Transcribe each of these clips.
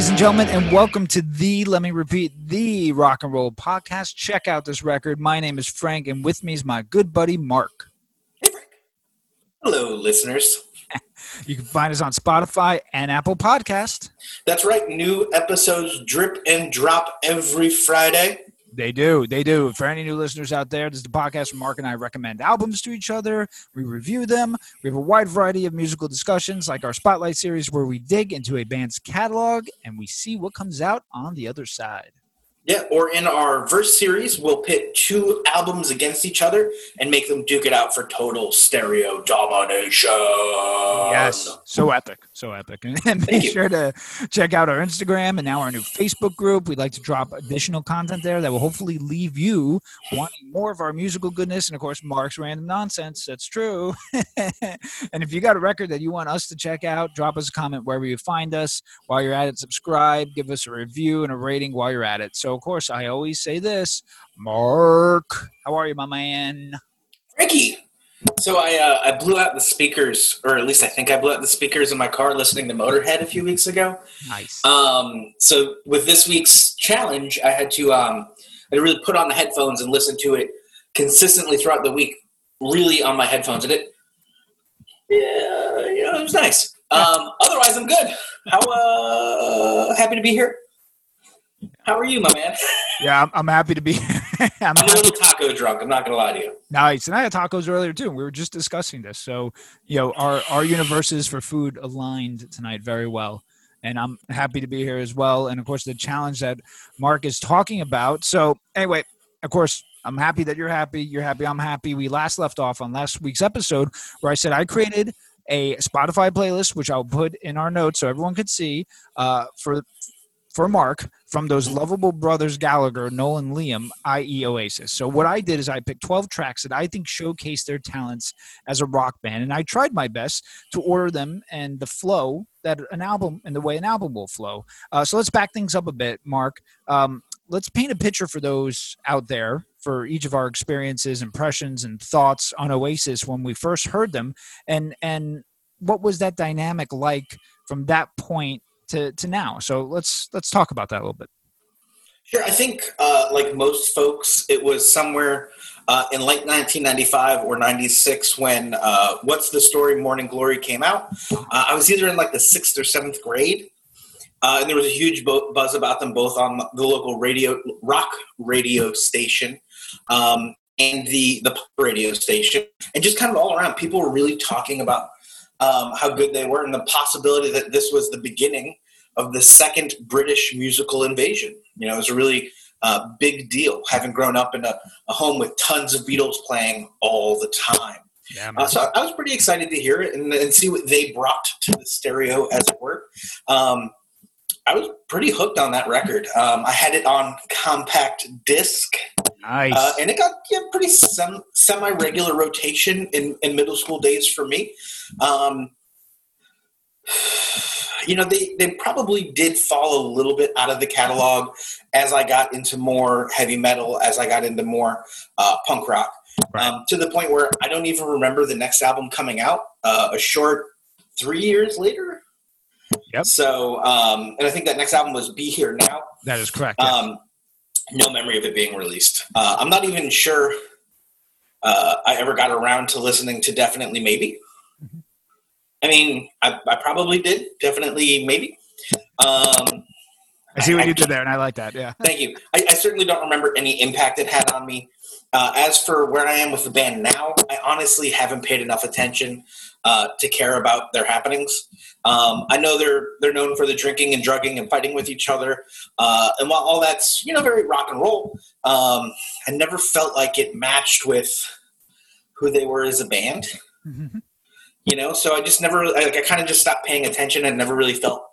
Ladies and gentlemen, and welcome to the, let me repeat, the rock and roll podcast. Check out this record. My name is Frank, and with me is my good buddy, Mark. Hey, Frank. Hello, listeners. You can find us on Spotify and Apple Podcast. That's right. New episodes drip and drop every Friday. They do. They do. For any new listeners out there, this is the podcast where Mark and I recommend albums to each other. We review them. We have a wide variety of musical discussions, like our Spotlight series, where we dig into a band's catalog and we see what comes out on the other side. Yeah, or in our verse series, we'll pit two albums against each other and make them duke it out for total stereo domination. Yes, so epic, so epic. And make sure to check out our Instagram and now our new Facebook group. We'd like to drop additional content there that will hopefully leave you wanting more of our musical goodness and, of course, Mark's random nonsense. That's true. and if you got a record that you want us to check out, drop us a comment wherever you find us. While you're at it, subscribe, give us a review and a rating while you're at it. So, of course, I always say this Mark, how are you, my man? Frankie. So I uh, I blew out the speakers, or at least I think I blew out the speakers in my car listening to Motorhead a few weeks ago. Nice. Um, so with this week's challenge, I had to um, I really put on the headphones and listen to it consistently throughout the week, really on my headphones, and it yeah, you know, it was nice. Um, otherwise, I'm good. How uh, happy to be here. How are you, my man? yeah, I'm, I'm happy to be I'm a little taco drunk. I'm not gonna lie to you. Nice. And I had tacos earlier too. We were just discussing this. So, you know, our, our universes for food aligned tonight very well. And I'm happy to be here as well. And of course, the challenge that Mark is talking about. So, anyway, of course, I'm happy that you're happy. You're happy. I'm happy. We last left off on last week's episode where I said I created a Spotify playlist, which I'll put in our notes so everyone could see uh, for for Mark from those lovable brothers Gallagher, Noel and Liam, i.e. Oasis. So what I did is I picked 12 tracks that I think showcase their talents as a rock band, and I tried my best to order them and the flow that an album and the way an album will flow. Uh, so let's back things up a bit, Mark. Um, let's paint a picture for those out there for each of our experiences, impressions, and thoughts on Oasis when we first heard them, and and what was that dynamic like from that point to, to now. So let's let's talk about that a little bit. Sure. I think, uh, like most folks, it was somewhere uh, in late 1995 or 96 when uh, "What's the Story?" Morning Glory came out. Uh, I was either in like the sixth or seventh grade, uh, and there was a huge bu- buzz about them both on the local radio rock radio station. Um, and the the radio station, and just kind of all around, people were really talking about um, how good they were and the possibility that this was the beginning of the second British musical invasion. You know, it was a really uh, big deal having grown up in a, a, home with tons of Beatles playing all the time. Yeah, uh, so I was pretty excited to hear it and, and, see what they brought to the stereo, as it were. Um, I was pretty hooked on that record. Um, I had it on compact disc. Nice. Uh, and it got yeah, pretty sem- semi regular rotation in, in middle school days for me. Um, you know, they, they probably did fall a little bit out of the catalog as I got into more heavy metal, as I got into more uh, punk rock, Right. um, to the point where I don't even remember the next album coming out uh, a short three years later. Yep. So, um, and I think that next album was Be Here Now. that is correct. Um, no memory of it being released. Uh, I'm not even sure uh, I ever got around to listening to Definitely Maybe. I mean, I, I probably did. Definitely Maybe. Um, I see what I- you did there, and I like that. Yeah. thank you. I, I certainly don't remember any impact it had on me. Uh, as for where I am with the band now, I honestly haven't paid enough attention uh, to care about their happenings. Um, I know they're they're known for the drinking and drugging and fighting with each other, uh, and while all that's you know very rock and roll, um, I never felt like it matched with who they were as a band. Mhm. You know, so I just never like I kind of just stopped paying attention and never really felt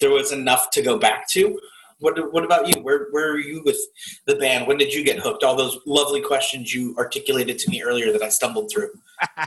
there was enough to go back to. What What about you? Where Where are you with the band? When did you get hooked? All those lovely questions you articulated to me earlier that I stumbled through.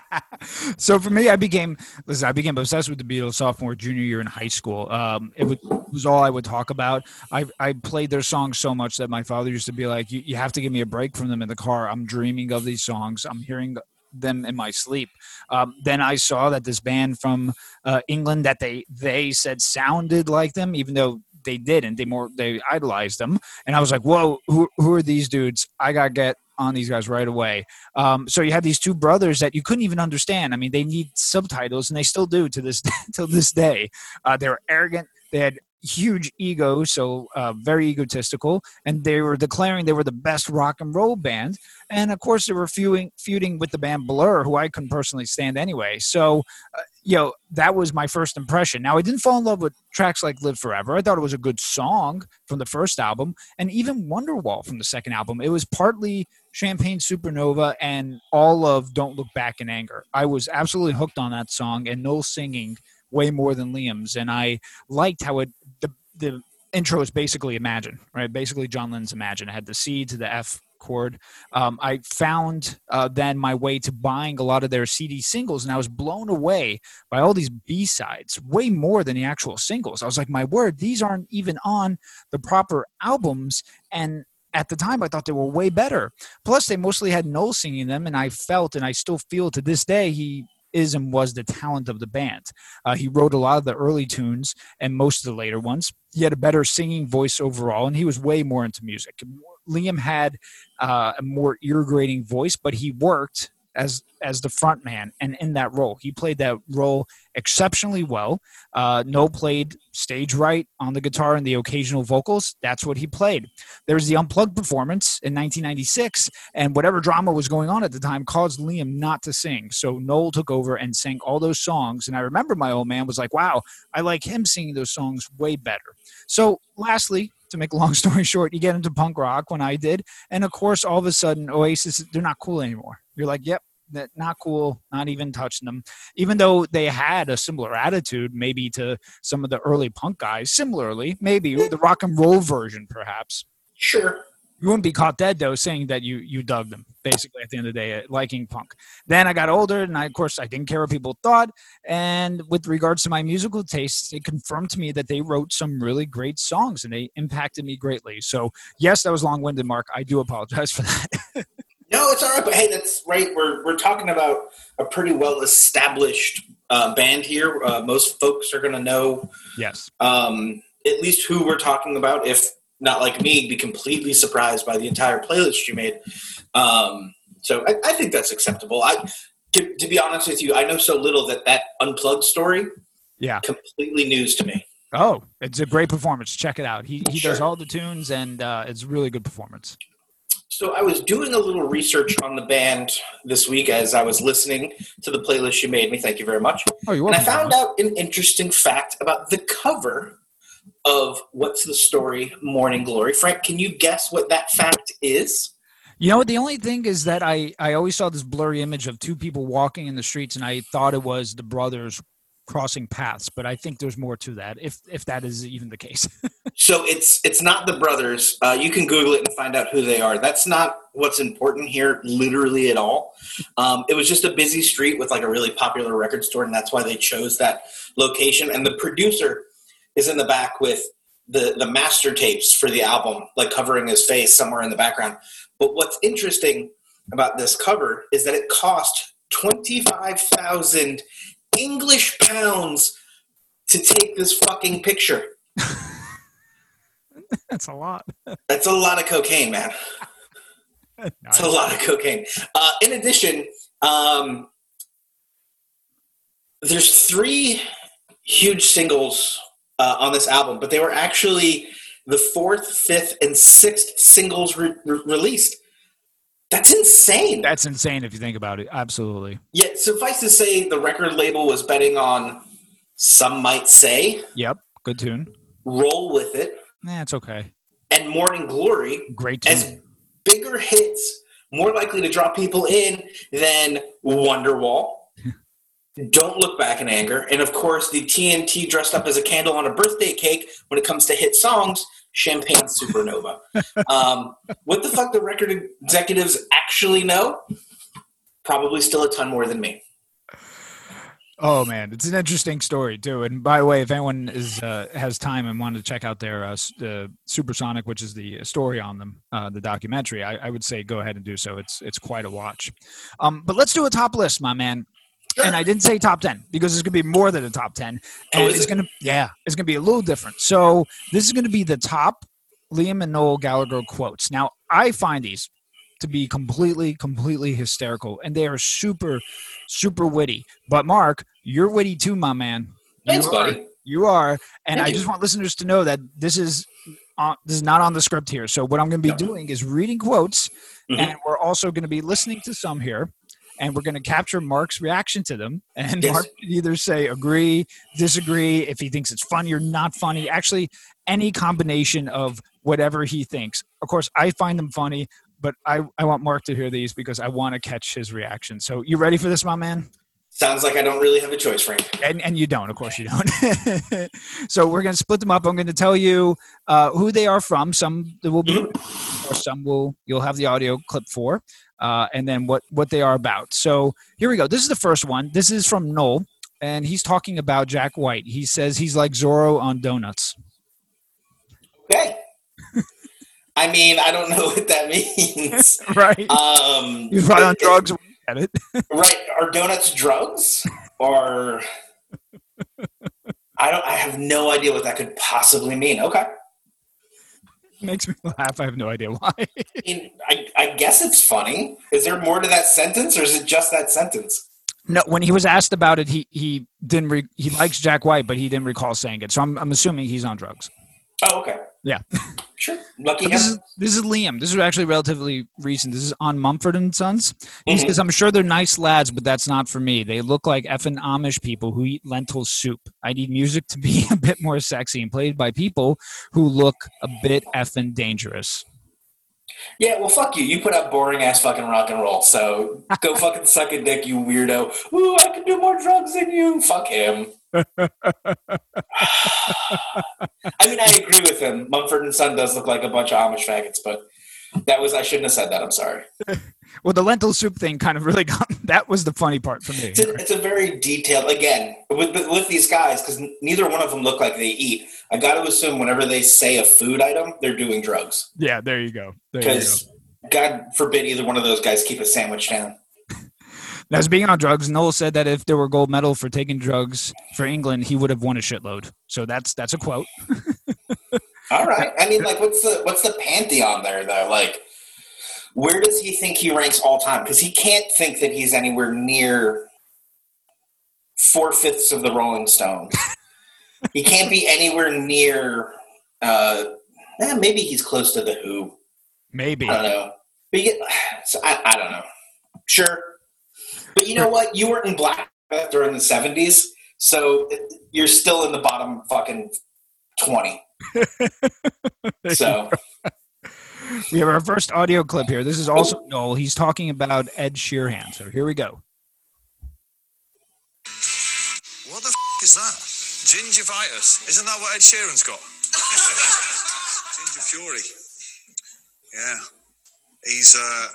so for me, I became listen. I became obsessed with the Beatles sophomore, junior year in high school. Um, it was, was all I would talk about. I I played their songs so much that my father used to be like, "You, you have to give me a break from them in the car. I'm dreaming of these songs. I'm hearing them in my sleep. Um, then I saw that this band from uh, England that they they said sounded like them, even though they didn't. They more they idolized them, and I was like, whoa, who who are these dudes? I gotta get on these guys right away. Um, so you had these two brothers that you couldn't even understand. I mean, they need subtitles, and they still do to this till this day. Uh, they were arrogant. They had huge ego, so uh, very egotistical, and they were declaring they were the best rock and roll band. And of course, they were feuding, feuding with the band Blur, who I couldn't personally stand anyway. So, uh, you know, that was my first impression. Now, I didn't fall in love with tracks like Live Forever. I thought it was a good song from the first album, and even Wonderwall from the second album. It was partly Champagne Supernova and all of Don't Look Back in Anger. I was absolutely hooked on that song, and Noel singing way more than Liam's, and I liked how it the the intro is basically Imagine, right? Basically John Lennon's Imagine. It had the C to the F chord. Um, I found uh, then my way to buying a lot of their CD singles, and I was blown away by all these B sides, way more than the actual singles. I was like, my word, these aren't even on the proper albums, and at the time I thought they were way better. Plus, they mostly had Noel singing them, and I felt and I still feel to this day he is and was the talent of the band. Uh, he wrote a lot of the early tunes and most of the later ones. He had a better singing voice overall, and he was way more into music. Liam had uh, a more ear grating voice, but he worked as as the front man and in that role. He played that role exceptionally well. Uh, Noel played stage right on the guitar and the occasional vocals. That's what he played. There was the unplugged performance in 1996, and whatever drama was going on at the time caused Liam not to sing. So Noel took over and sang all those songs. And I remember my old man was like, "Wow, I like him singing those songs way better." So, lastly, to make a long story short, you get into punk rock when I did, and of course, all of a sudden, Oasis they're not cool anymore. You're like, yep, that not cool, not even touching them. Even though they had a similar attitude, maybe to some of the early punk guys, similarly, maybe the rock and roll version, perhaps. Sure. You wouldn't be caught dead though, saying that you you dug them. Basically, at the end of the day, liking punk. Then I got older, and I, of course, I didn't care what people thought. And with regards to my musical tastes, it confirmed to me that they wrote some really great songs, and they impacted me greatly. So, yes, that was long-winded, Mark. I do apologize for that. No, it's all right. But hey, that's right. We're we're talking about a pretty well established uh, band here. Uh, most folks are going to know, yes, um, at least who we're talking about. If not like me, be completely surprised by the entire playlist you made. Um, so I, I, think that's acceptable. I, to, to, be honest with you, I know so little that that unplugged story, yeah, completely news to me. Oh, it's a great performance. Check it out. He he sure. does all the tunes, and uh, it's really good performance. So I was doing a little research on the band this week as I was listening to the playlist you made me. Thank you very much. Oh, you're welcome. And I found out an interesting fact about the cover of What's the Story Morning Glory. Frank, can you guess what that fact is? You know, the only thing is that I, I always saw this blurry image of two people walking in the streets, and I thought it was the brothers crossing paths, but I think there's more to that, if if that is even the case. so it's it's not the brothers. Uh, you can Google it and find out who they are. That's not what's important here, literally at all. Um, it was just a busy street with like a really popular record store, and that's why they chose that location. And the producer is in the back with the the master tapes for the album, like covering his face somewhere in the background. But what's interesting about this cover is that it cost twenty five thousand English pounds to take this fucking picture. That's a lot. That's a lot of cocaine, man. It's a lot of cocaine. Uh, in addition, um, there's three huge singles uh, on this album, but they were actually the fourth, fifth, and sixth singles re- re- released. That's insane. That's insane if you think about it. Absolutely. Yeah, suffice to say, the record label was betting on Some Might Say. Yep, good tune. Roll with it. Nah, it's okay. And Morning Glory. Great tune. As bigger hits, more likely to draw people in than Wonderwall. Don't look back in anger. And of course, the TNT dressed up as a candle on a birthday cake when it comes to hit songs Champagne Supernova. um, what the fuck the record executives actually know? Probably still a ton more than me. Oh man, it's an interesting story too. And by the way, if anyone is uh, has time and wanted to check out their uh, uh, Supersonic, which is the story on them, uh, the documentary, I, I, would say go ahead and do so. It's it's quite a watch. Um, but let's do a top list, my man. And I didn't say top ten because it's going to be more than a top 10. and oh, it's it? going to yeah, it's going to be a little different. So this is going to be the top Liam and Noel Gallagher quotes. Now I find these to be completely, completely hysterical, and they are super, super witty. But Mark, you're witty too, my man. Thanks, you buddy. Are, you are, and Thank I just want listeners to know that this is uh, this is not on the script here. So what I'm going to be no. doing is reading quotes, mm-hmm. and we're also going to be listening to some here, and we're going to capture Mark's reaction to them. And yes. Mark can either say agree, disagree, if he thinks it's funny or not funny. Actually, any combination of whatever he thinks. Of course, I find them funny but I, I want Mark to hear these because I want to catch his reaction. So you ready for this, my man? Sounds like I don't really have a choice, Frank. And, and you don't, of course you don't. so we're going to split them up. I'm going to tell you uh, who they are from. Some will be, mm-hmm. or some will you'll have the audio clip for, uh, and then what what they are about. So here we go. This is the first one. This is from Noel, and he's talking about Jack White. He says he's like Zorro on donuts. Okay. I mean, I don't know what that means. right. Um, You're probably on drugs. At it. right. Are donuts drugs? Or I don't. I have no idea what that could possibly mean. Okay. Makes me laugh. I have no idea why. I, mean, I, I guess it's funny. Is there more to that sentence, or is it just that sentence? No, when he was asked about it, he he didn't. Re- he likes Jack White, but he didn't recall saying it. So I'm I'm assuming he's on drugs. Oh, okay. Yeah. Sure. Lucky this is, this is Liam. This is actually relatively recent. This is on Mumford and Sons. He mm-hmm. says, "I'm sure they're nice lads, but that's not for me. They look like effing Amish people who eat lentil soup. I need music to be a bit more sexy and played by people who look a bit effing dangerous." Yeah, well, fuck you. You put out boring ass fucking rock and roll. So go fucking suck a dick, you weirdo. Ooh, I can do more drugs than you. Fuck him. I mean, I agree with him. Mumford and Son does look like a bunch of Amish faggots, but that was I shouldn't have said that. I'm sorry. well, the lentil soup thing kind of really got that was the funny part for me. It's a, it's a very detailed again with with these guys because neither one of them look like they eat. I got to assume whenever they say a food item, they're doing drugs. Yeah, there you go. Because God forbid either one of those guys keep a sandwich down. Now, speaking on drugs, Noel said that if there were gold medal for taking drugs for England, he would have won a shitload. So that's that's a quote. All right. I mean, like, what's the what's the pantheon there though? Like, where does he think he ranks all time? Because he can't think that he's anywhere near four fifths of the Rolling Stones. he can't be anywhere near. Uh, eh, maybe he's close to the Who. Maybe I don't know. But get, so I, I don't know. Sure, but you know what? You were in Black during the '70s, so you're still in the bottom fucking twenty. so. We have our first audio clip here. This is also oh. Noel. He's talking about Ed Sheeran. So here we go. What the f- is that? Gingivitis. Isn't that what Ed Sheeran's got? Ginger Fury. Yeah. He's, uh,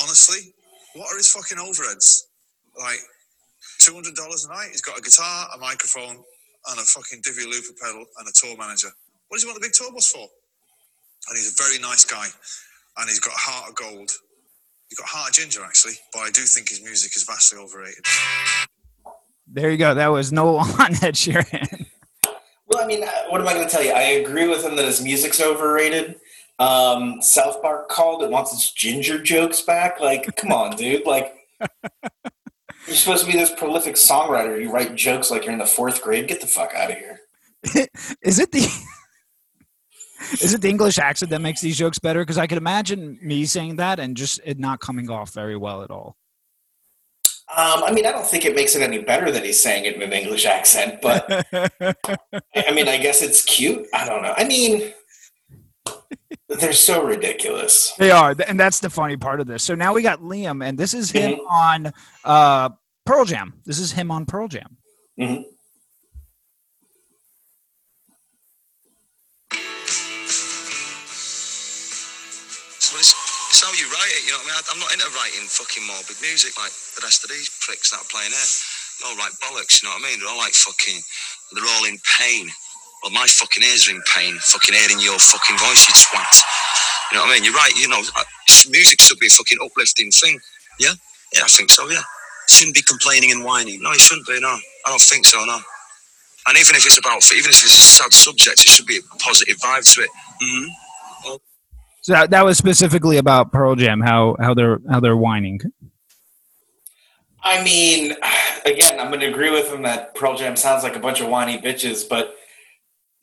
honestly, what are his fucking overheads? Like two hundred dollars a night. He's got a guitar, a microphone, and a fucking Divi Looper pedal and a tour manager. What does he want the big tour bus for? And he's a very nice guy, and he's got a heart of gold. He's got a heart of ginger, actually, but I do think his music is vastly overrated. There you go. That was no on Ed Sheeran. Well, I mean, uh, what am I going to tell you? I agree with him that his music's overrated. Um, South Park called it wants its ginger jokes back. Like, come on, dude. Like, you're supposed to be this prolific songwriter. You write jokes like you're in the fourth grade. Get the fuck out of here. Is it the is it the English accent that makes these jokes better? Because I could imagine me saying that and just it not coming off very well at all. Um, I mean, I don't think it makes it any better that he's saying it in an English accent, but I mean, I guess it's cute. I don't know. I mean, they're so ridiculous. They are, and that's the funny part of this. So now we got Liam, and this is him mm-hmm. on uh, Pearl Jam. This is him on Pearl Jam. Mm-hmm. So it's, it's, how you write it, you know what I mean? I'm not into writing fucking morbid music like the rest of these pricks that are playing here. all right bollocks. You know what I mean? They're all like fucking. They're all in pain. Well, my fucking ears are in pain. Fucking hearing your fucking voice, you twat. You know what I mean? You're right. You know, uh, music should be a fucking uplifting thing. Yeah, yeah, I think so. Yeah, shouldn't be complaining and whining. No, it shouldn't be. No, I don't think so. No. And even if it's about, even if it's a sad subject, it should be a positive vibe to it. Mm-hmm. So that, that was specifically about Pearl Jam, how how they're how they're whining. I mean, again, I'm going to agree with him that Pearl Jam sounds like a bunch of whiny bitches, but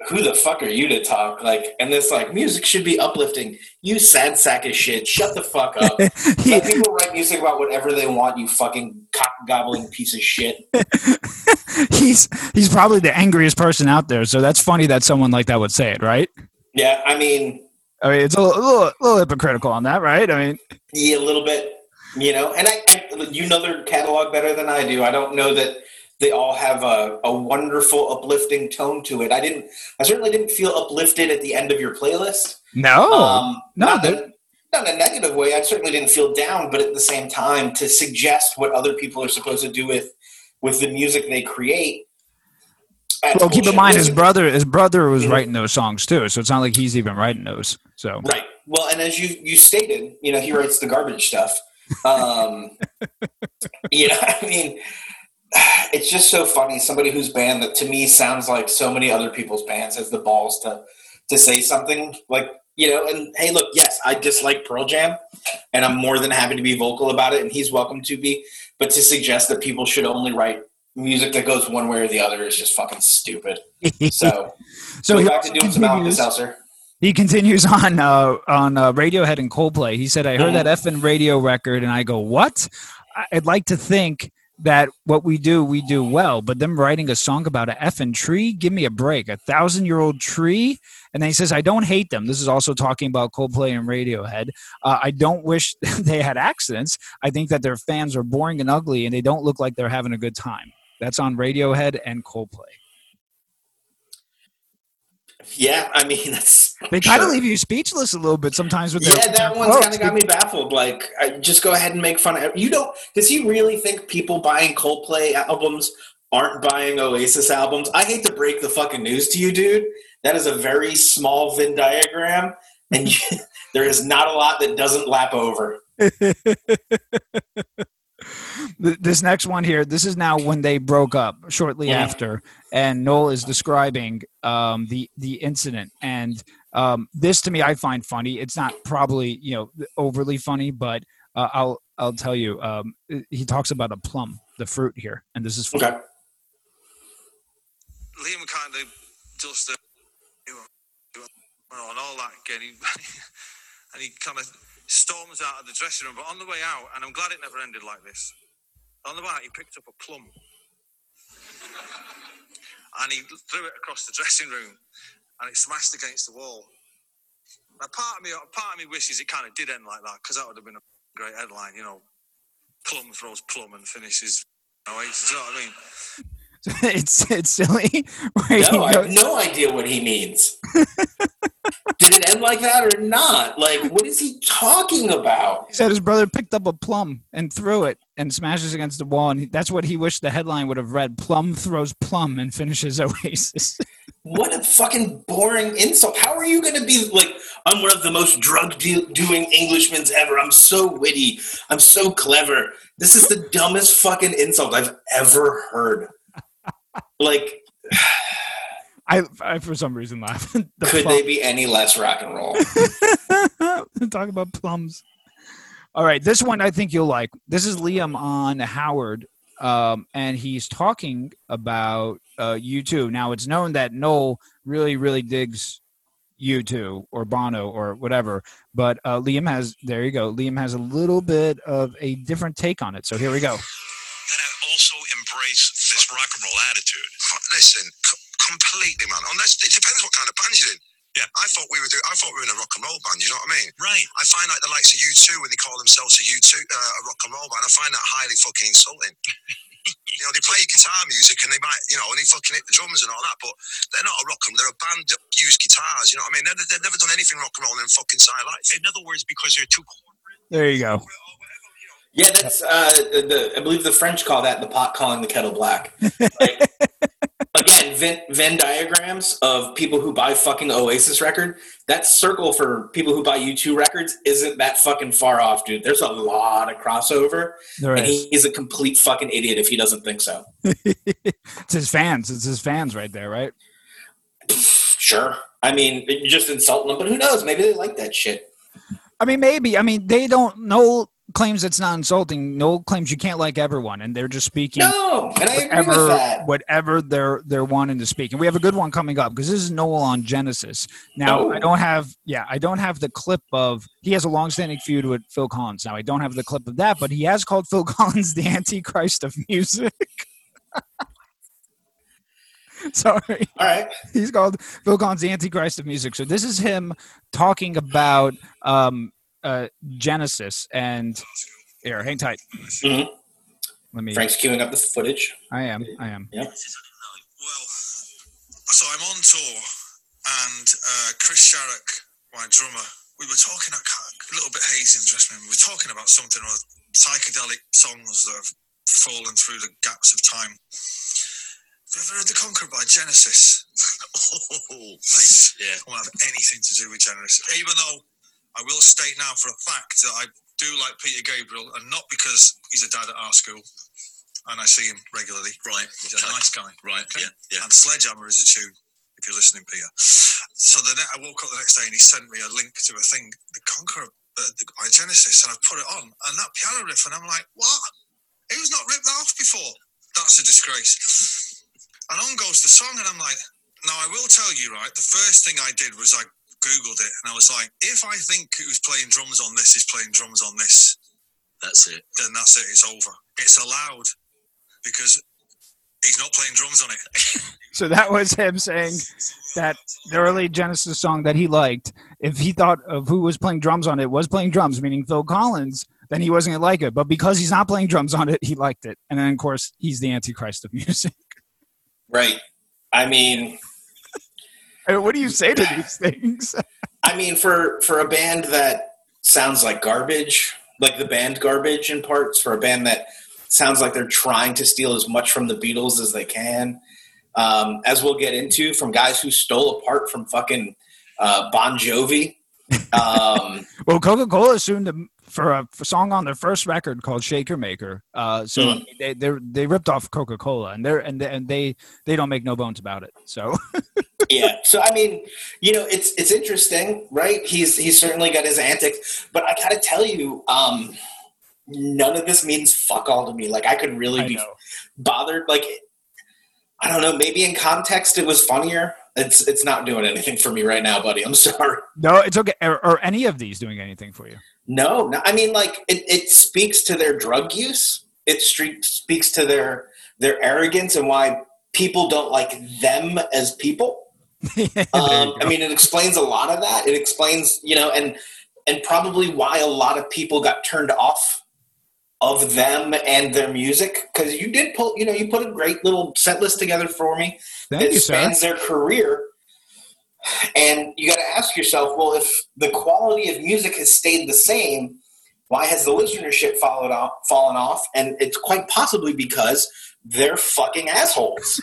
who the fuck are you to talk? Like, and this like music should be uplifting. You sad sack of shit. Shut the fuck up. Let people write music about whatever they want. You fucking cock gobbling piece of shit. he's he's probably the angriest person out there. So that's funny that someone like that would say it, right? Yeah, I mean, I mean, it's a little, a little, a little hypocritical on that, right? I mean, yeah, a little bit. You know, and I, I, you know their catalog better than I do. I don't know that they all have a, a wonderful, uplifting tone to it. I didn't, I certainly didn't feel uplifted at the end of your playlist. No, um, no, not in, not in a negative way. I certainly didn't feel down, but at the same time, to suggest what other people are supposed to do with with the music they create. Well, keep in mind his brother. His brother was mm-hmm. writing those songs too, so it's not like he's even writing those. So right. Well, and as you you stated, you know, he writes the garbage stuff. Um, you know, I mean, it's just so funny. Somebody whose band that to me sounds like so many other people's bands has the balls to to say something like you know. And hey, look, yes, I dislike Pearl Jam, and I'm more than happy to be vocal about it, and he's welcome to be. But to suggest that people should only write music that goes one way or the other is just fucking stupid. So, so back to doing some Alka He continues on uh, on uh, Radiohead and Coldplay. He said, "I heard mm-hmm. that effing radio record, and I go, what? I'd like to think that what we do, we do well. But them writing a song about an effing tree, give me a break. A thousand year old tree. And then he says, I don't hate them. This is also talking about Coldplay and Radiohead. Uh, I don't wish they had accidents. I think that their fans are boring and ugly and they don't look like they're having a good time. That's on Radiohead and Coldplay. Yeah, I mean that's they kind of leave you speechless a little bit sometimes with yeah. that one's kind of got me baffled. Like, I just go ahead and make fun of you. Don't does he really think people buying Coldplay albums aren't buying Oasis albums? I hate to break the fucking news to you, dude. That is a very small Venn diagram, and you, there is not a lot that doesn't lap over. this next one here this is now when they broke up shortly yeah. after and noel is describing um, the the incident and um, this to me i find funny it's not probably you know overly funny but uh, i'll i'll tell you um, he talks about a plum the fruit here and this is funny. okay liam kind of just uh, and all that again He, and he kind of storms out of the dressing room. But on the way out, and I'm glad it never ended like this, on the way out, he picked up a plum and he threw it across the dressing room and it smashed against the wall. Now, part of me, part of me wishes it kind of did end like that because that would have been a great headline, you know. Plum throws plum and finishes. You know, you know what I mean? it's it's silly. No, I have no idea what he means. Did it end like that or not? Like, what is he talking about? He said his brother picked up a plum and threw it and smashes against the wall, and that's what he wished the headline would have read: "Plum throws plum and finishes Oasis." What a fucking boring insult! How are you going to be like? I'm one of the most drug doing Englishmen ever. I'm so witty. I'm so clever. This is the dumbest fucking insult I've ever heard like I, I for some reason laugh. the Could plum. they be any less rock and roll? Talk about plums. All right, this one I think you'll like. This is Liam on Howard, um, and he's talking about uh, U2. Now it's known that Noel really, really digs U2 or Bono or whatever, but uh, Liam has. There you go. Liam has a little bit of a different take on it. So here we go That I also embrace this rock and roll attitude. Listen, c- completely, man. Unless it depends what kind of band you're in. Yeah. I thought we were doing, I thought we were in a rock and roll band. You know what I mean? Right. I find like the likes of U2 when they call themselves a U2 uh, a rock and roll band. I find that highly fucking insulting. you know, they play guitar music and they might, you know, and they fucking hit the drums and all that, but they're not a rock and they're a band that use guitars. You know what I mean? They've, they've never done anything rock and roll in their fucking entire life. In other words, because they're too corporate. There you go. Yeah, that's uh, the. I believe the French call that the pot calling the kettle black. Like, again, Venn, Venn diagrams of people who buy fucking Oasis record. That circle for people who buy U2 records isn't that fucking far off, dude. There's a lot of crossover, There and is. he's a complete fucking idiot if he doesn't think so. it's his fans. It's his fans right there, right? Sure. I mean, you're just insulting them, but who knows? Maybe they like that shit. I mean, maybe. I mean, they don't. Noel claims it's not insulting. Noel claims you can't like everyone, and they're just speaking No, and I agree with whatever that. whatever they're they're wanting to speak. And we have a good one coming up because this is Noel on Genesis. Now Oh. I don't have yeah I don't have the clip of he has a long-standing feud with Phil Collins. Now I don't have the clip of that, but he has called Phil Collins the Antichrist of music. Sorry, All right. he's called Phil Collins the Antichrist of music. So this is him talking about um, uh, Genesis and here. Hang tight. Mhm. Let me. Frank's queuing up the footage. I am. I am. Well, so I'm on tour, and uh, Chris Sharrock, my drummer, we were talking a a little bit hazy in the dressing room. We were talking about something or psychedelic songs that have fallen through the gaps of time. Have you ever heard The Conqueror by Genesis? oh, mate, Yeah. I won't have anything to do with Genesis. Even though I will state now for a fact that I do like Peter Gabriel, and not because he's a dad at our school, and I see him regularly. Right. He's a nice guy. Right. Okay. Yeah. Yeah. And Sledgehammer is a tune, if you're listening, Peter. So the ne- I woke up the next day and he sent me a link to a thing, The Conqueror uh, by Genesis, and I put it on, and that piano riff, and I'm like, what? Who's not ripped that off before? That's a disgrace. And on goes the song, and I'm like, now I will tell you, right, the first thing I did was I Googled it, and I was like, if I think who's playing drums on this is playing drums on this, That's it. then that's it, it's over. It's allowed because he's not playing drums on it. So that was him saying that the early Genesis song that he liked, if he thought of who was playing drums on it was playing drums, meaning Phil Collins, then he wasn't gonna like it. But because he's not playing drums on it, he liked it. And then of course he's the Antichrist of music. Right. I mean, I mean, what do you say to these things? I mean, for for a band that sounds like garbage, like the band Garbage in parts, for a band that sounds like they're trying to steal as much from the Beatles as they can, um, as we'll get into, from guys who stole a part from fucking uh, Bon Jovi. Um, Well, Coca Cola soon to for a for song on their first record called Shaker Maker. Uh, so Mm. they they they ripped off Coca Cola, and they're and they, and they they don't make no bones about it. So yeah. So I mean, you know, it's it's interesting, right? He's he's certainly got his antics, but I gotta tell you, um, none of this means fuck all to me. Like I could really I be know. bothered. Like I don't know. Maybe in context it was funnier. It's it's not doing anything for me right now, buddy. I'm sorry. no, it's okay. Are, are any of these doing anything for you? No, no I mean, like it, it speaks to their drug use. It stre- speaks to their their arrogance and why people don't like them as people. Um. I mean, it explains a lot of that. It explains, you know, and and probably why a lot of people got turned off of them and their music because you did pull, you know, you put a great little set list together for me Thank that you, sir. spans their career. And you got to ask yourself, well, if the quality of music has stayed the same, why has the listenership followed off, fallen off? And it's quite possibly because they're fucking assholes.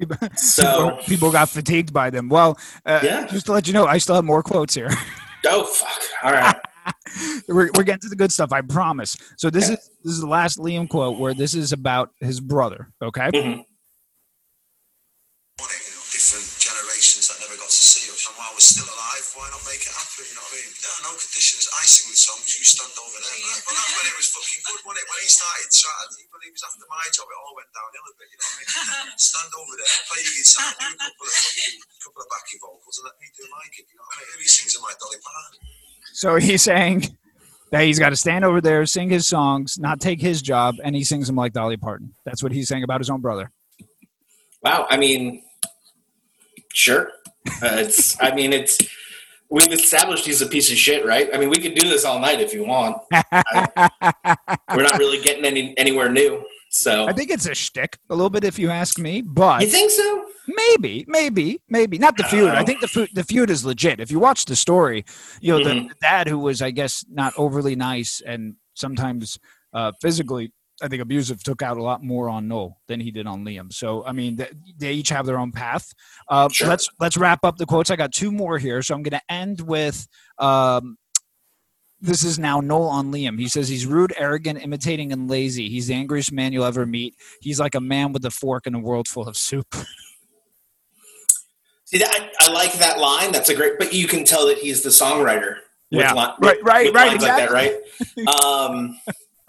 So, people, people got fatigued by them. Well, uh, Yeah. just to let you know, I still have more quotes here. oh fuck! All right. we're, we're getting to the good stuff, I promise. So this is this is the last Liam quote where this is about his brother. Okay, Mhm. you know, different generations that never got to see us. And while we're still alive, why not make it happen? You know what I mean? There are no conditions. I sing the songs, you stand over there. Man. Well, that's when it was fucking good, wasn't it? When he started, started when he was after my job, it all went downhill a bit. You know what I mean? stand over there, play your guitar, do a couple of fucking, couple of backing vocals, and let me do my gig. You know what I mean? He sings in my Dolly Parton. so he's saying that he's got to stand over there, sing his songs, not take his job, and he sings them like Dolly Parton. That's what he's saying about his own brother. Wow. I mean, sure. Uh, it's. I mean, it's. We've established he's a piece of shit, right? I mean, we could do this all night if you want. We're not really getting any anywhere new. So I think it's a shtick a little bit, if you ask me. But you think so? maybe, maybe, maybe not the feud. I think the feud, the feud is legit. If you watch the story, you know the, Mhm. the dad who was, I guess, not overly nice and sometimes uh, physically. I think Abusive took out a lot more on Noel than he did on Liam. So I mean, they, they each have their own path. Uh, Sure. Let's let's wrap up the quotes. I got two more here, so I'm going to end with. Um, this is now Noel on Liam. He says he's rude, arrogant, imitating, and lazy. He's the angriest man you'll ever meet. He's like a man with a fork in a world full of soup. See, that, I, I like that line. That's a great, but you can tell that he's the songwriter. Yeah. li- Right, right, with right, lines Like that, right? Um,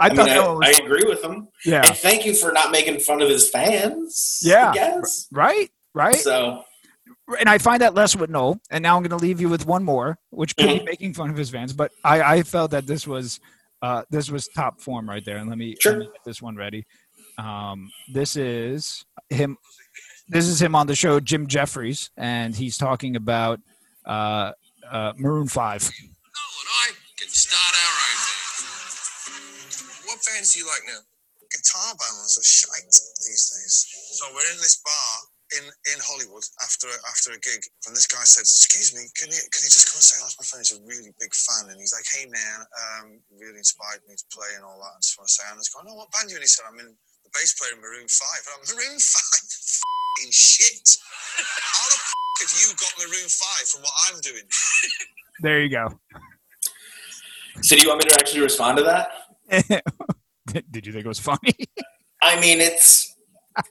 I, I, thought mean, Noel was I, I agree with him. yeah, And thank you for not making fun of his fans. Yeah. I guess. right, right. So and I find that less with Noel. And now I'm going to leave you with one more, which could Mm-hmm. be making fun of his fans, but I, I felt that this was uh, this was top form right there. And let me, Sure. let me get this one ready. Um, this is him. This is him on the show, Jim Jefferies, and he's talking about uh, uh, Maroon Five. Noel and I can start our own band. What bands do you like now? guitar bands are shite these days. So we're in this bar In in Hollywood after a, after a gig, and this guy said, "Excuse me, can you can you just come and say hello to my friend? He's a really big fan." And he's like, "Hey man, um, really inspired me to play and all that." And just want to say, and I was going, "Oh, what band are you in?" He said, "I'm in the bass player in Maroon 5. And I'm Maroon Five, fucking shit. How the f- have you got Maroon Five from what I'm doing?" There you go. So do you want me to actually respond to that? Did you think it was funny? I mean, it's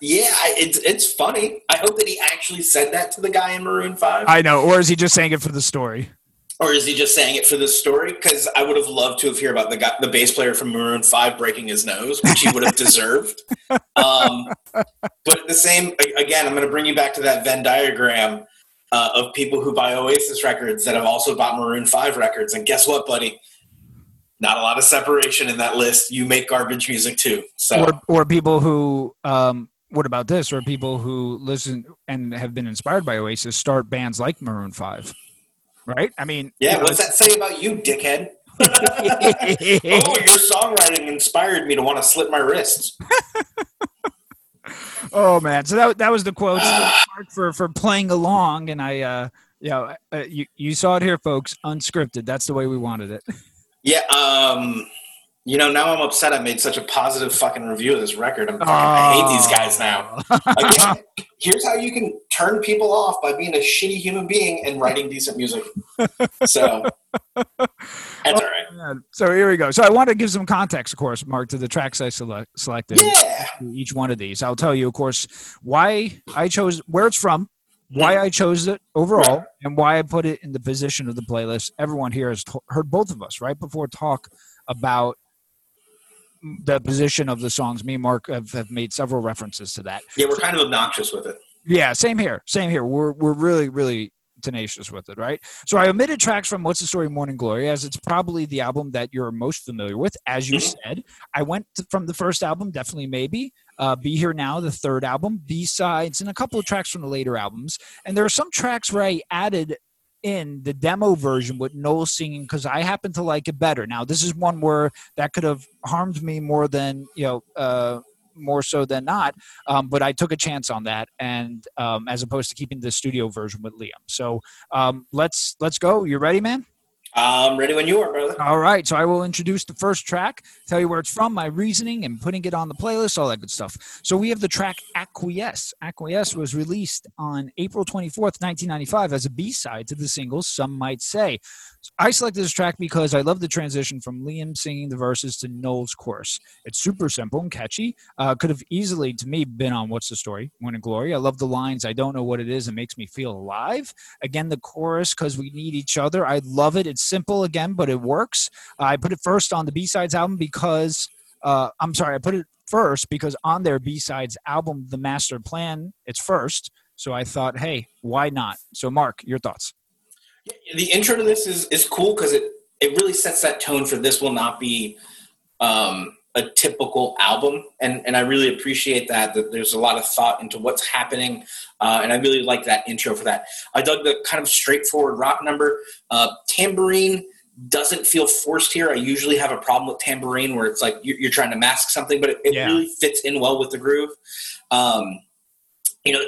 yeah, it's it's funny. I hope that he actually said that to the guy in Maroon Five, I know. Or is he just saying it for the story? or is he just saying it for the story? Because I would have loved to have heard about the guy, the bass player from Maroon Five breaking his nose, which he would have deserved. Um, but the same, again, I'm going to bring you back to that Venn diagram uh, of people who buy Oasis records that have also bought Maroon Five records, and guess what, buddy? Not a lot of separation in that list. You make garbage music too, so. or or people who um what about this or people who listen and have been inspired by oasis start bands like maroon 5 right i mean Yeah, you know, what's that say about you, dickhead? oh, your songwriting inspired me to want to slit my wrists. oh man. So that, that was the quotes Mark, for for playing along and i uh you know uh, you, you saw it here folks unscripted. That's the way we wanted it. Yeah, um, you know, now I'm upset I made such a positive fucking review of this record. I'm, I hate these guys now. Oh. Again, here's how you can turn people off by being a shitty human being and writing decent music. So, that's oh, all right. Yeah, so here we go so i want to give some context of course mark to the tracks i select, selected Yeah. each one of these. I'll tell you, of course, why I chose where it's from, why mm-hmm. I chose it overall, Right. and why I put it in the position of the playlist. Everyone here has to- heard both of us right before talk about the position of the songs. Me and Mark have, have made several references to that. Yeah, we're kind of obnoxious with it. Yeah, same here. Same here. We're we're really really tenacious with it, right? So I omitted tracks from What's the Story Morning Glory as it's probably the album that you're most familiar with as you Mhm. said. I went to, from the first album, definitely maybe. Uh, Be Here Now, the third album, B-sides and a couple of tracks from the later albums. And there are some tracks where I added in the demo version with Noel singing because I happen to like it better. Now, this is one where that could have harmed me more than, you know, uh, more so than not. Um, but I took a chance on that, and um, as opposed to keeping the studio version with Liam. So um, let's let's go. You ready, man? I'm ready when you are, brother. All right. So I will introduce the first track, tell you where it's from, my reasoning, and putting it on the playlist, all that good stuff. So we have the track Acquiesce. Acquiesce was released on April 24th, 1995, as a B side to the single Some Might Say. I selected this track because I love the transition from Liam singing the verses to Noel's chorus. It's super simple and catchy. Uh, could have easily, to me, been on What's the Story? Morning Glory. I love the lines. I don't know what it is. It makes me feel alive. Again, the chorus, because we need each other. I love it. It's simple again, but it works. I put it first on the B Sides album because, uh, I'm sorry, I put it first because on their B Sides album, The Master Plan, it's first. So I thought, hey, why not? So, Mark, your thoughts? The intro to this is is cool because it it really sets that tone for this will not be um, a typical album, and and I really appreciate that that there's a lot of thought into what's happening, uh, and I really like that intro for that. I dug the kind of straightforward rock number. Uh, tambourine doesn't feel forced here. I usually have a problem with tambourine where it's like you're, you're trying to mask something, but it, it Yeah. really fits in well with the groove. Um, you know,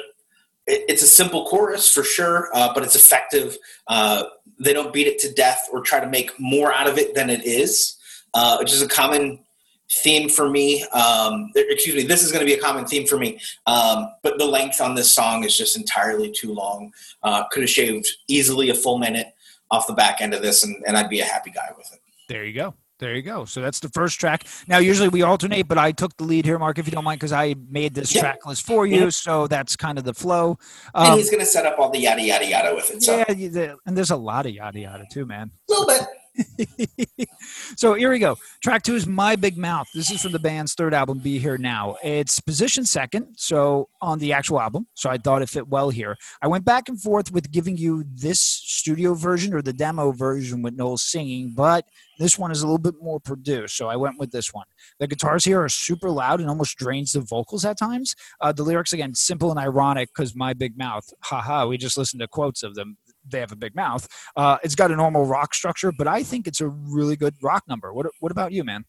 it's a simple chorus for sure, uh, but it's effective. Uh, they don't beat it to death or try to make more out of it than it is, uh, which is a common theme for me. Um, excuse me, this is going to be a common theme for me. Um, but the length on this song is just entirely too long. Uh, could have shaved easily a full minute off the back end of this, and, and I'd be a happy guy with it. There you go. There you go. So that's the first track. Now, usually we alternate, but I took the lead here, Mark, if you don't mind, because I made this Yeah. track list for you. So that's kind of the flow. and Um, he's going to set up all the yada yada yada with it. So yeah, and there's a lot of yada yada too, man. a little bit. so here we go. Track two is My Big Mouth. This is from the band's third album, Be Here Now. It's positioned second, so on the actual album. So I thought it fit well here. I went back and forth with giving you this studio version or the demo version with Noel singing, but this one is a little bit more produced. So I went with this one. The guitars here are super loud and almost drains the vocals at times. Uh, the lyrics, again, simple and ironic because My Big Mouth. Haha, we just listened to quotes of them. They have a big mouth. Uh, it's got a normal rock structure, but I think it's a really good rock number. What What about you, man?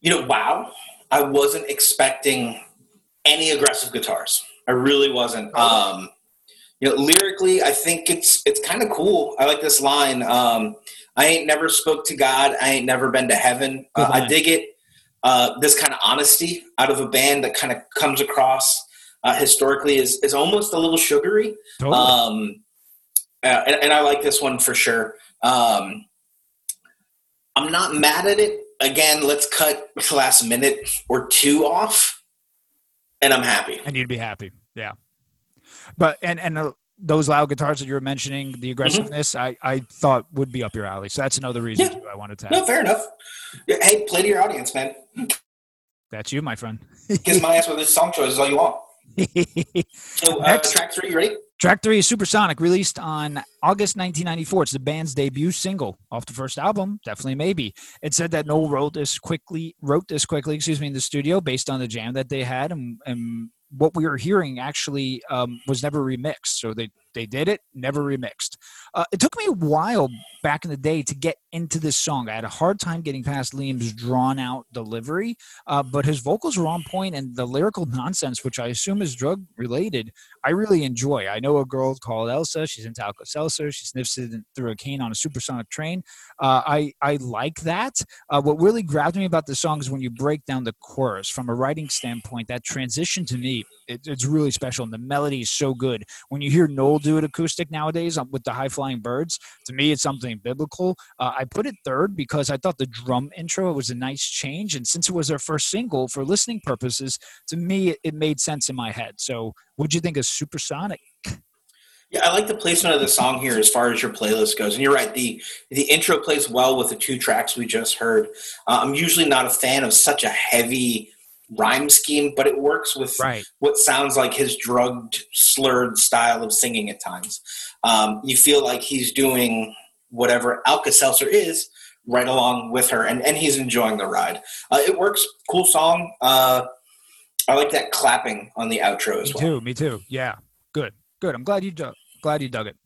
You know, wow. I wasn't expecting any aggressive guitars. I really wasn't. Um, you know, lyrically, I think it's it's kind of cool. I like this line. Um, I ain't never spoke to God. I ain't never been to heaven. Uh, I dig it. Uh, this kind of honesty out of a band that kind of comes across uh, historically is is almost a little sugary. Um, uh, and, and I like this one for sure. Um, I'm not mad at it. Again, let's cut the last minute or two off, and I'm happy. and you'd be happy. Yeah. But and and uh, those loud guitars that you were mentioning, the aggressiveness, I I thought would be up your alley. So that's another reason Yeah. too I wanted to. No, Have. fair enough. Hey, play to your audience, man. That's you, my friend. Kiss my ass with this song choice is all you want. So, uh, Next. track three, you ready? Track three is Supersonic, released on August 1994. It's the band's debut single off the first album. Definitely, maybe. It said that Noel wrote this quickly, wrote this quickly, excuse me, in the studio based on the jam that they had, and, and what we were hearing actually um, was never remixed. So they they did it, never remixed. Uh, it took me a while back in the day to get into this song. I had a hard time getting past Liam's drawn out delivery, uh, but his vocals were on point, and the lyrical nonsense, which I assume is drug related, I really enjoy. I know a girl called Elsa. She's into Alka Seltzer. She sniffs it through a cane on a supersonic train. Uh, I I like that. Uh, what really grabbed me about the song is when you break down the chorus from a writing standpoint. That transition to me, it, it's really special, and the melody is so good. When you hear Noel do it acoustic nowadays um, with the high flying birds, to me it's something biblical. Uh, I put it third because I thought the drum intro was a nice change, and since it was their first single for listening purposes, to me it, it made sense in my head. So, what'd you think of Supersonic? Yeah, I like the placement of the song here as far as your playlist goes. And you're right, the the intro plays well with the two tracks we just heard. Uh, I'm usually not a fan of such a heavy rhyme scheme, but it works with Right. what sounds like his drugged, slurred style of singing at times. Um, you feel like he's doing whatever Alka Seltzer is right along with her, and, and he's enjoying the ride. Uh, it works. Cool song. Uh, I like that clapping on the outro as Me well. too. Me too. Yeah. Good. Good. I'm glad you dug. Glad you dug it.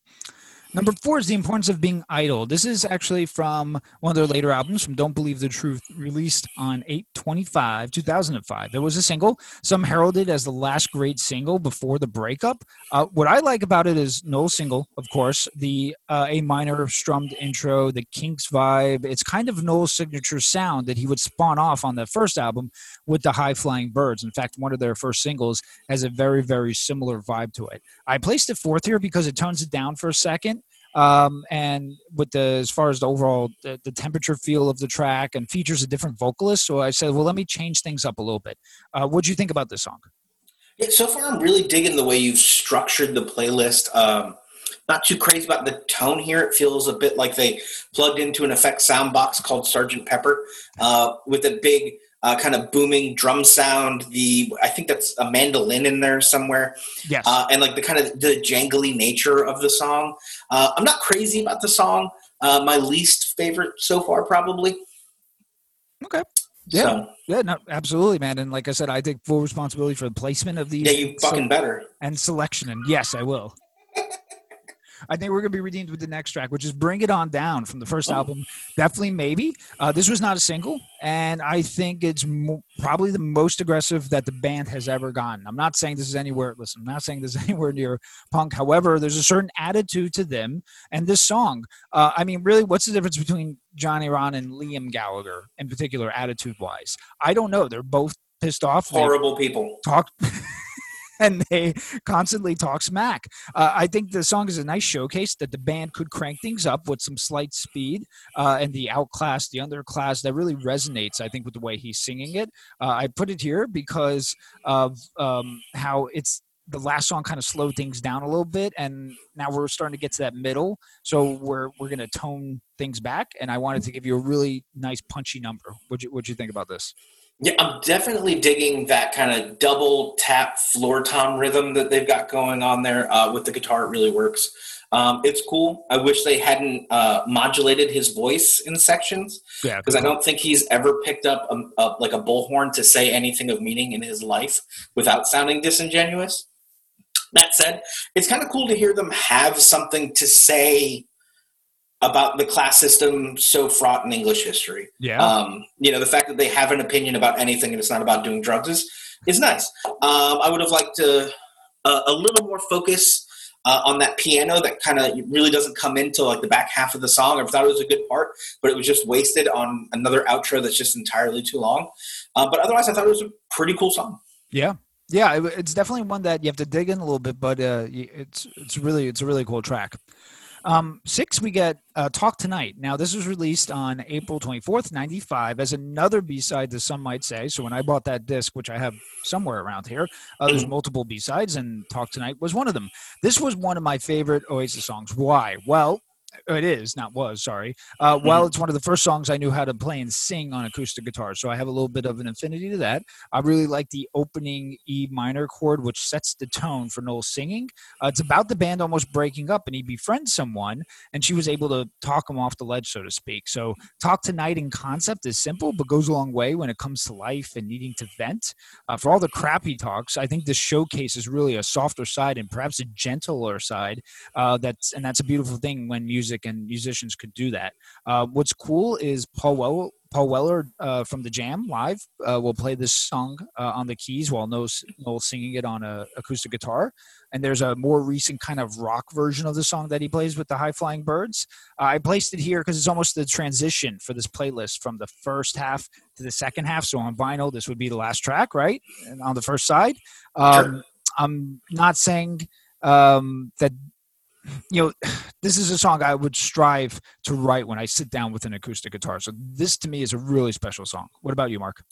Number four is the importance of being idle. This is actually from one of their later albums, from Don't Believe the Truth, released on 825, 2005. It was a single, some heralded as the last great single before the breakup. Uh, what I like about it is no single, of course, the uh, A minor strummed intro, the Kinks vibe. It's kind of Noel's signature sound that he would spawn off on the first album with the High Flying Birds. In fact, one of their first singles has a very, very similar vibe to it. I placed it fourth here because it tones it down for a second. Um, and with the as far as the overall the, the temperature feel of the track and features a different vocalist, so I said, well, let me change things up a little bit. Uh, what do you think about this song? Yeah, so far I'm really digging the way you've structured the playlist. Um, not too crazy about the tone here. It feels a bit like they plugged into an effect sound box called Sergeant Pepper uh, with a big uh, kind of booming drum sound. The I think that's a mandolin in there somewhere, Yes, uh, and like the kind of the jangly nature of the song. Uh, I'm not crazy about the song. Uh, my least favorite so far, probably. Okay. Yeah. So, yeah, no, absolutely, man. And like I said, I take full responsibility for the placement of these yeah, you so- fucking better. and selection. And yes, I will. I think we're going to be redeemed with the next track, which is "Bring It On Down" from the first oh. album. Definitely, maybe. Uh, this was not a single, and I think it's mo- probably the most aggressive that the band has ever gotten. I'm not saying this is anywhere. Listen, I'm not saying this is anywhere near punk. However, there's a certain attitude to them, and this song. Uh, I mean, really, what's the difference between Johnny Rotten and Liam Gallagher in particular, attitude-wise? I don't know. They're both pissed off. Horrible people. Talk. and they constantly talk smack. Uh, I think the song is a nice showcase that the band could crank things up with some slight speed uh, and the outclass, the underclass. That really resonates, I think, with the way he's singing it. Uh, I put it here because of um, how it's the last song kind of slowed things down a little bit and now we're starting to get to that middle so we're we're going to tone things back and i wanted to give you a really nice punchy number what you what do you think about this yeah, I'm definitely digging that kind of double tap floor tom rhythm that they've got going on there uh, with the guitar. It really works. Um, it's cool. I wish they hadn't uh, modulated his voice in sections because I don't think he's ever picked up a, a, like a bullhorn to say anything of meaning in his life without sounding disingenuous. That said, it's kind of cool to hear them have something to say about the class system so fraught in English history. Yeah. Um, you know, the fact that they have an opinion about anything and it's not about doing drugs is, is nice. Um, I would have liked to, uh, a little more focus uh, on that piano that kind of really doesn't come into like the back half of the song. I thought it was a good part, but it was just wasted on another outro that's just entirely too long. Uh, but otherwise, I thought it was a pretty cool song. Yeah, yeah, it's definitely one that you have to dig in a little bit, but uh, it's it's really it's a really cool track. Um, six, we get uh, Talk Tonight. Now, this was released on April 24th, 95, as another B side, as some might say. So, when I bought that disc, which I have somewhere around here, uh, there's multiple B sides, and Talk Tonight was one of them. This was one of my favorite Oasis songs. Why? Well, it is not was sorry. Uh, mm-hmm. well it's one of the first songs i knew how to play and sing on acoustic guitar so i have a little bit of an affinity to that. I really like the opening e minor chord which sets the tone for noel singing. Uh, it's about the band almost breaking up and he befriends someone and she was able to talk him off the ledge so to speak. So talk tonight in concept is simple but goes a long way when it comes to life and needing to vent. Uh, for all the crap he talks i think this showcase is really a softer side and perhaps a gentler side uh, that's and that's a beautiful thing when music music and musicians could do that. Uh, what's cool is Paul well, Paul Weller uh, from the Jam live uh, will play this song uh, on the keys while Noel's singing it on a acoustic guitar. And there's a more recent kind of rock version of the song that he plays with the High Flying Birds. Uh, I placed it here because it's almost the transition for this playlist from the first half to the second half. So on vinyl, this would be the last track, right? And on the first side. Um, sure. I'm not saying um, that you know, this is a song I would strive to write when I sit down with an acoustic guitar. So this to me is a really special song. What about you, Mark?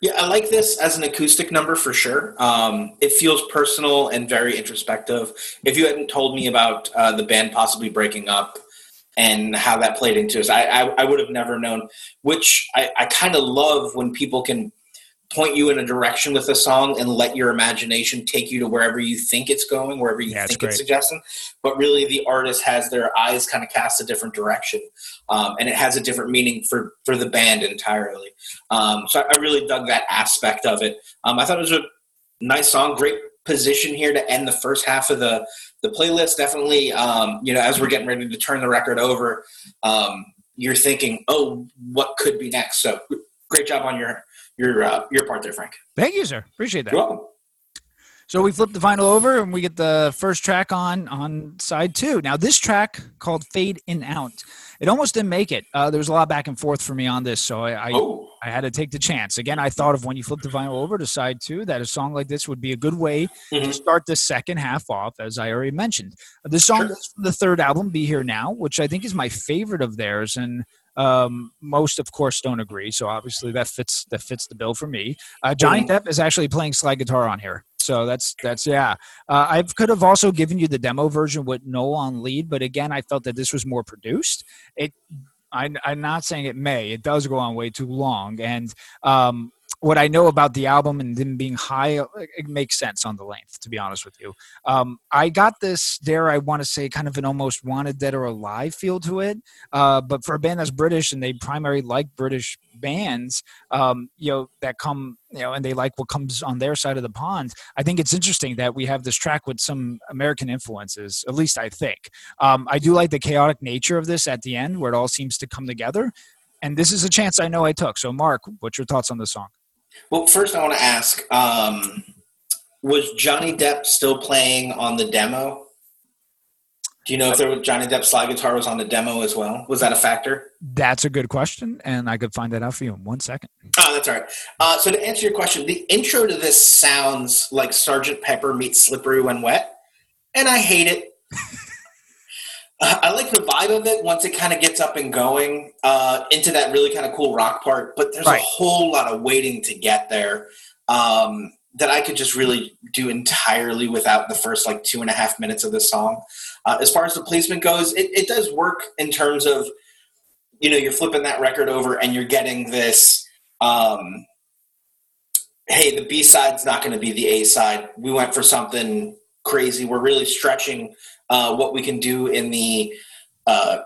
Yeah, I like this as an acoustic number for sure. Um, it feels personal and very introspective. If you hadn't told me about uh, the band possibly breaking up and how that played into us, I, I, I would have never known. Which I, I kind of love when people can point you in a direction with a song and let your imagination take you to wherever you think it's going, wherever you yeah, think it's, it's suggesting. But really, the artist has their eyes kind of cast a different direction, um, and it has a different meaning for for the band entirely. Um, so I, really dug that aspect of it. Um, I thought it was a nice song, great position here to end the first half of the the playlist. Definitely, um, you know, as we're getting ready to turn the record over, um, you're thinking, oh, what could be next? So great job on your your uh, your part there, Frank. Thank you, sir. Appreciate that. So we flip the vinyl over and we get the first track on on side two. Now this track called "Fade In Out," it almost didn't make it. Uh, there was a lot back and forth for me on this, so I I, oh. I, had to take the chance. Again, I thought of when you flip the vinyl over to side two that a song like this would be a good way mm-hmm. to start the second half off, as I already mentioned. The song sure. from the third album, "Be Here Now," which I think is my favorite of theirs, and um, most, of course, don't agree. So obviously that fits that fits the bill for me. Uh, Johnny Depp is actually playing slide guitar on here. So that's that's yeah. Uh, I could have also given you the demo version with Noel on lead, but again, I felt that this was more produced. It I, am not saying it may. It does go on way too long, and um, what I know about the album and them being high, it makes sense on the length, to be honest with you. Um, I got this, dare I want to say, kind of an almost wanted dead or alive feel to it. Uh, but for a band that's British and they primarily like British bands, um, you know, that come, you know, and they like what comes on their side of the pond, I think it's interesting that we have this track with some American influences, at least I think. Um, I do like the chaotic nature of this at the end where it all seems to come together. And this is a chance I know I took. So, Mark, what's your thoughts on the song? Well, first I want to ask: um, Was Johnny Depp still playing on the demo? Do you know if there was Johnny Depp slide guitar was on the demo as well? Was that a factor? That's a good question, and I could find that out for you in one second. Oh, that's all right. Uh, so to answer your question, the intro to this sounds like Sergeant Pepper meets Slippery When Wet, and I hate it. I like the vibe of it once it kind of gets up and going uh, into that really kind of cool rock part, but there's Right. a whole lot of waiting to get there um, that I could just really do entirely without the first like two and a half minutes of the song. Uh, as far as the placement goes, it, it does work in terms of you know you're flipping that record over and you're getting this um, hey the b side's not going to be the a side we went for something crazy we're really stretching uh, what we can do in the uh,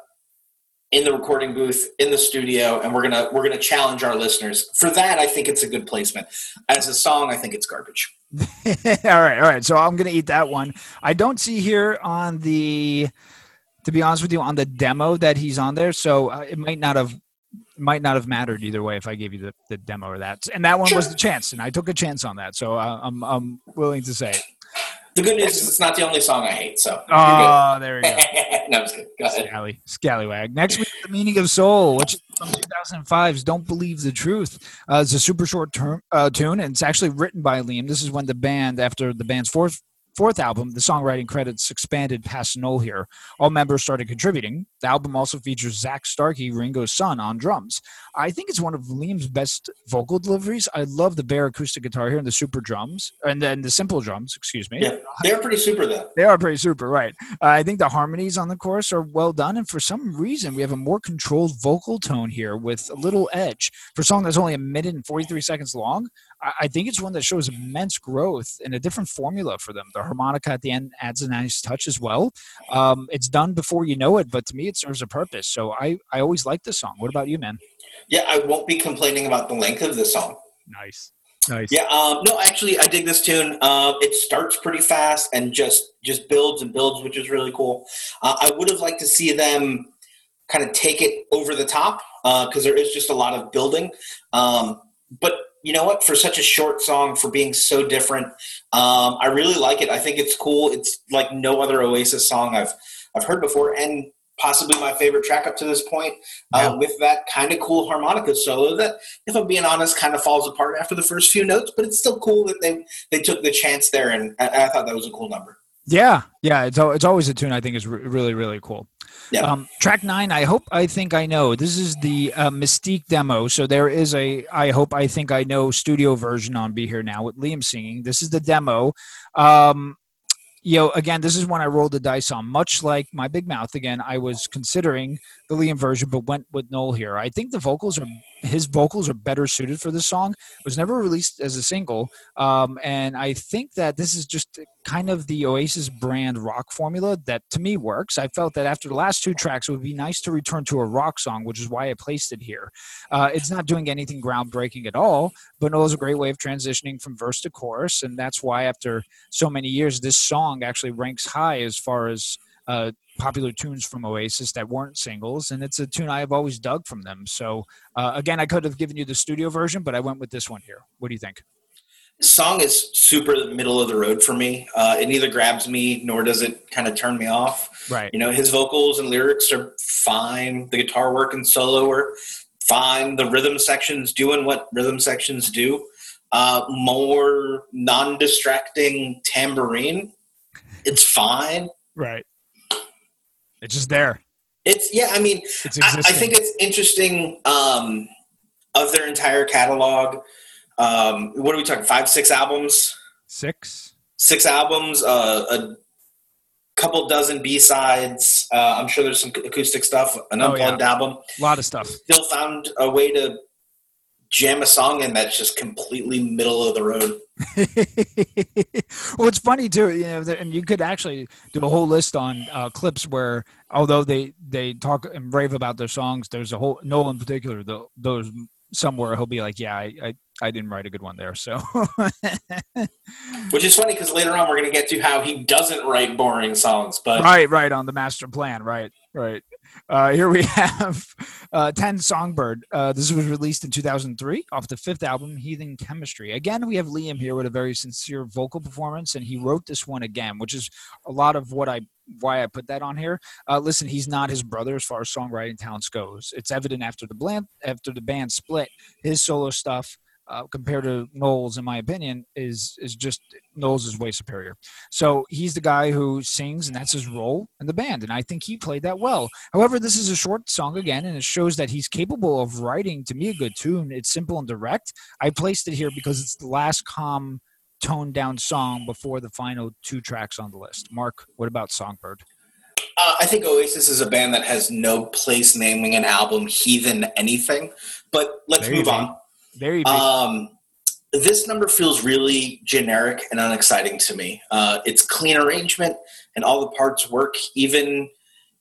in the recording booth in the studio and we're gonna we're gonna challenge our listeners for that i think it's a good placement as a song i think it's garbage all right, all right. So I'm gonna eat that one. I don't see here on the, to be honest with you, on the demo that he's on there. So uh, it might not have, might not have mattered either way if I gave you the, the demo or that. And that one was the chance, and I took a chance on that. So uh, I'm I'm willing to say it. The good news is it's not the only song i hate so Oh, there we go. no i'm just kidding go ahead Scally, scallywag. Next week, the meaning of soul, which is from 2005's "Don't Believe the Truth." Uh, it's a super short term uh, tune, and it's actually written by Liam. This is when the band, after the band's fourth fourth album, the songwriting credits expanded past Noel here. All members started contributing. The album also features Zak Starkey, Ringo's son, on drums. I think it's one of Liam's best vocal deliveries. I love the bare acoustic guitar here and the super drums, and then the simple drums. Excuse me. yeah they're pretty super though They are pretty super, right? Uh, I think the harmonies on the chorus are well done, and for some reason, we have a more controlled vocal tone here with a little edge. For a song that's only a minute and 43 seconds long, I, I think it's one that shows immense growth and a different formula for them. The harmonica at the end adds a nice touch as well. Um, it's done before you know it, but to me, it serves a purpose. So I, I always like this song. What about you, man? yeah i won't be complaining about the length of the song Nice. Nice. Yeah, um, no, actually, I dig this tune. Uh, it starts pretty fast and just just builds and builds, which is really cool. Uh, I would have liked to see them kind of take it over the top because there is just a lot of building. Um, but you know what? For such a short song, for being so different, um, I really like it. I think it's cool. It's like no other Oasis song I've I've heard before, and possibly my favorite track up to this point. Yeah. Uh, with that kind of cool harmonica solo that if I'm being honest, kind of falls apart after the first few notes, but it's still cool that they they took the chance there, and I, I thought that was a cool number. Yeah, yeah, it's it's always a tune I think is re- really really cool. Yeah. Um, track nine, I hope I think I know. This is the uh, Mustique demo. So there is a I hope I think I know studio version on Be Here Now with Liam singing. This is the demo. Um, you know, again, this is when I rolled the dice on. Much like my big mouth, again, I was considering the Liam version, but went with Noel here. I think the vocals are his vocals are better suited for this song. It was never released as a single, um, and I think that this is just kind of the Oasis brand rock formula that to me works. I felt that after the last two tracks, it would be nice to return to a rock song, which is why I placed it here. Uh, it's not doing anything groundbreaking at all, but Noel's a great way of transitioning from verse to chorus, and that's why after so many years, this song actually ranks high as far as uh, popular tunes from Oasis that weren't singles, and it's a tune I have always dug from them. So uh, again, I could have given you the studio version, but I went with this one here. What do you think? This song is super middle of the road for me. Uh, it neither grabs me nor does it kind of turn me off. Right. You know, his vocals and lyrics are fine. The guitar work and solo are fine. The rhythm sections doing what rhythm sections do. Uh, more non-distracting tambourine. It's fine. Right. It's just there. It's yeah. I mean, I. I think it's interesting um, of their entire catalog. Um, what are we talking? Five, six albums. six. six albums, uh, a couple dozen B sides. Uh, I'm sure there's some acoustic stuff, an Oh, unplugged album. A lot of stuff. Still found a way to jam a song in that's just completely middle of the road. well, it's funny too, you know, and you could actually do a whole list on uh, clips where, although they they talk and rave about their songs, there's a whole Noel in particular, the, those somewhere he'll be like, yeah, I, I, I didn't write a good one there. So, which is funny because later on we're going to get to how he doesn't write boring songs, but right, right on the master plan, right, right. Uh, here we have uh, 10 Songbird. Uh, this was released in 2003 off the fifth album, Heathen Chemistry. Again, we have Liam here with a very sincere vocal performance, and he wrote this one again, which is a lot of what I why I put that on here. Uh, listen, he's not his brother as far as songwriting talents goes. It's evident after the bland, after the band split, his solo stuff uh, compared to Noel's, in my opinion, is is just Noel's is way superior. So he's the guy who sings, and that's his role in the band, and I think he played that well. However, this is a short song again, and it shows that he's capable of writing to me a good tune. It's simple and direct. I placed it here because it's the last calm, toned down song before the final two tracks on the list. Mark, what about Songbird? Uh, I think Oasis is a band that has no place naming an album heathen anything. But let's move on. Very big. Um, this number feels really generic and unexciting to me. Uh, it's clean arrangement and all the parts work, even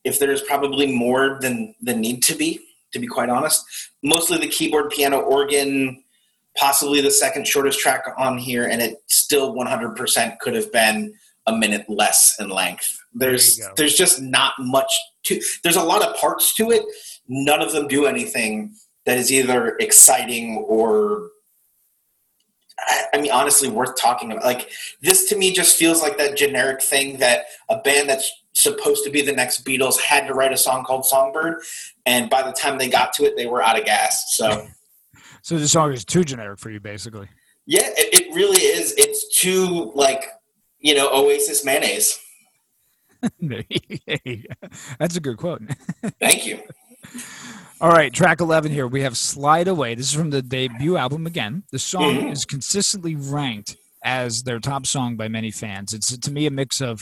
if there's probably more than than need to be. To be quite honest, mostly the keyboard, piano, organ, possibly the second shortest track on here, and it still 100% could have been a minute less in length. There's there there's just not much to. There's a lot of parts to it. None of them do anything that is either exciting or I mean, honestly, worth talking about. Like this to me just feels like that generic thing that a band that's supposed to be the next Beatles had to write a song called Songbird, and by the time they got to it, they were out of gas. So, so the song is too generic for you, basically. Yeah, it, it really is. It's too like you know Oasis mayonnaise. That's a good quote. Thank you. All right, track 11 here. We have Slide Away. This is from the debut album again. The song mm-hmm. is consistently ranked as their top song by many fans. It's to me a mix of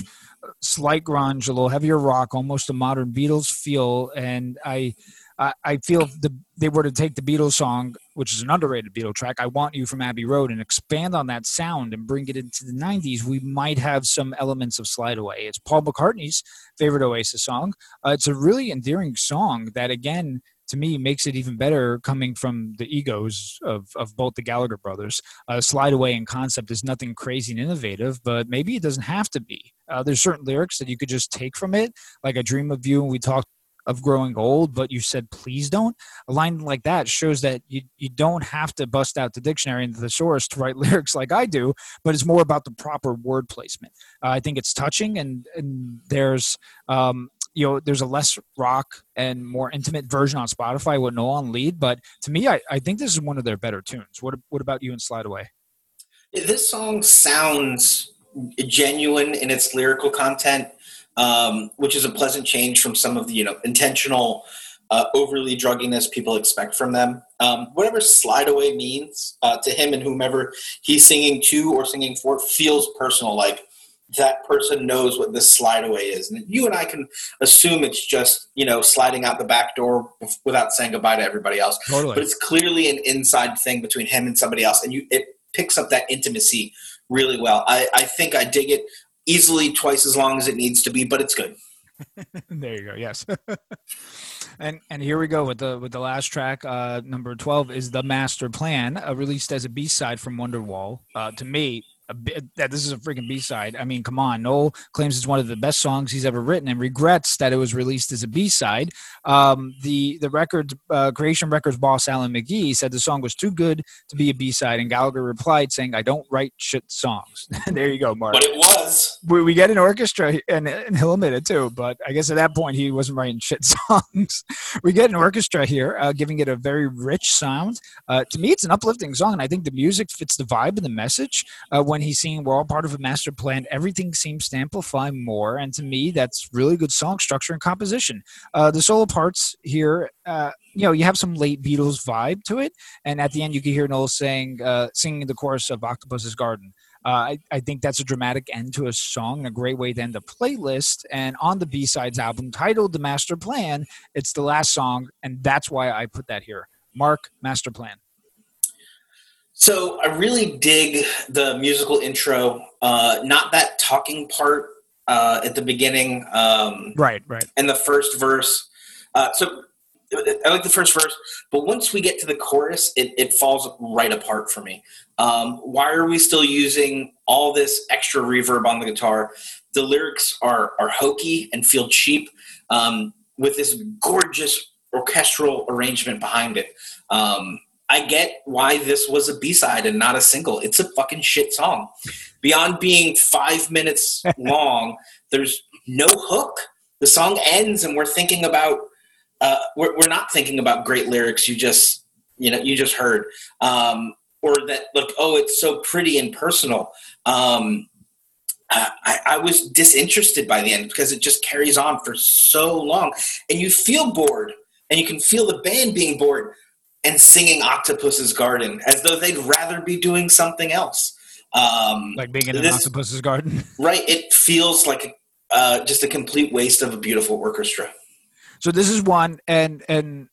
slight grunge, a little heavier rock, almost a modern Beatles feel, and I I, I feel the, they were to take the Beatles song, which is an underrated Beatles track, I Want You from Abbey Road, and expand on that sound and bring it into the 90s, we might have some elements of Slide Away. It's Paul McCartney's favorite Oasis song. Uh, it's a really endearing song that, again, to me makes it even better coming from the egos of, of both the Gallagher brothers. Uh, Slide Away in concept is nothing crazy and innovative, but maybe it doesn't have to be. Uh, there's certain lyrics that you could just take from it, like I Dream of You, and we talked of growing old, but you said please don't. A line like that shows that you, you don't have to bust out the dictionary and the thesaurus to write lyrics like I do, but it's more about the proper word placement. Uh, I think it's touching, and, and there's um, you know there's a less rock and more intimate version on spotify with noel on lead but to me I, I think this is one of their better tunes what, what about you and slide away this song sounds genuine in its lyrical content um, which is a pleasant change from some of the you know intentional uh, overly drugginess people expect from them. Um, whatever slide away means uh, to him and whomever he's singing to or singing for feels personal. Like that person knows what this slide away is. And you and I can assume it's just, you know, sliding out the back door without saying goodbye to everybody else. Totally. But it's clearly an inside thing between him and somebody else. And you it picks up that intimacy really well. I, I think I dig it easily twice as long as it needs to be, but it's good. there you go. Yes. and and here we go with the with the last track. Uh, number twelve is the Master Plan, uh, released as a B side from Wonderwall. Uh, to me, that this is a freaking b-side. I mean come on noel claims it's one of the best songs he's ever written and regrets that it was released as a b-side. Um, the the record uh, creation records boss alan mcgee said the song was too good to be a b-side and gallagher replied saying i don't write shit songs. There you go mark. But it was. We, we get an orchestra and, and he'll admit it too but i guess at that point he wasn't writing shit songs. We get an orchestra here uh, giving it a very rich sound. Uh, to me it's an uplifting song and i think the music fits the vibe and the message uh, when he's singing we're all part of a master plan everything seems to amplify more and to me that's really good song structure and composition uh, the solo parts here uh, you know you have some late beatles vibe to it and at the end you can hear noel saying uh, singing the chorus of octopus's garden uh, I, I, think that's a dramatic end to a song and a great way to end a playlist. And on the B sides album titled The Master Plan, it's the last song, and that's why I put that here. Mark, Master Plan. So I really dig the musical intro. Uh, not that talking part uh, at the beginning. Um, right, right. And the first verse. Uh, so I like the first verse, but once we get to the chorus, it, it falls right apart for me. Um, why are we still using all this extra reverb on the guitar? The lyrics are are hokey and feel cheap, um, with this gorgeous orchestral arrangement behind it. Um, I get why this was a B side and not a single. It's a fucking shit song. Beyond being five minutes long, there's no hook. The song ends, and we're thinking about uh, we're, we're not thinking about great lyrics. You just you know you just heard, um, or that look oh it's so pretty and personal. Um, I, I was disinterested by the end because it just carries on for so long, and you feel bored, and you can feel the band being bored and singing Octopus's Garden as though they'd rather be doing something else. Um, like being in an octopus's garden. right. It feels like uh, just a complete waste of a beautiful orchestra. So this is one, and and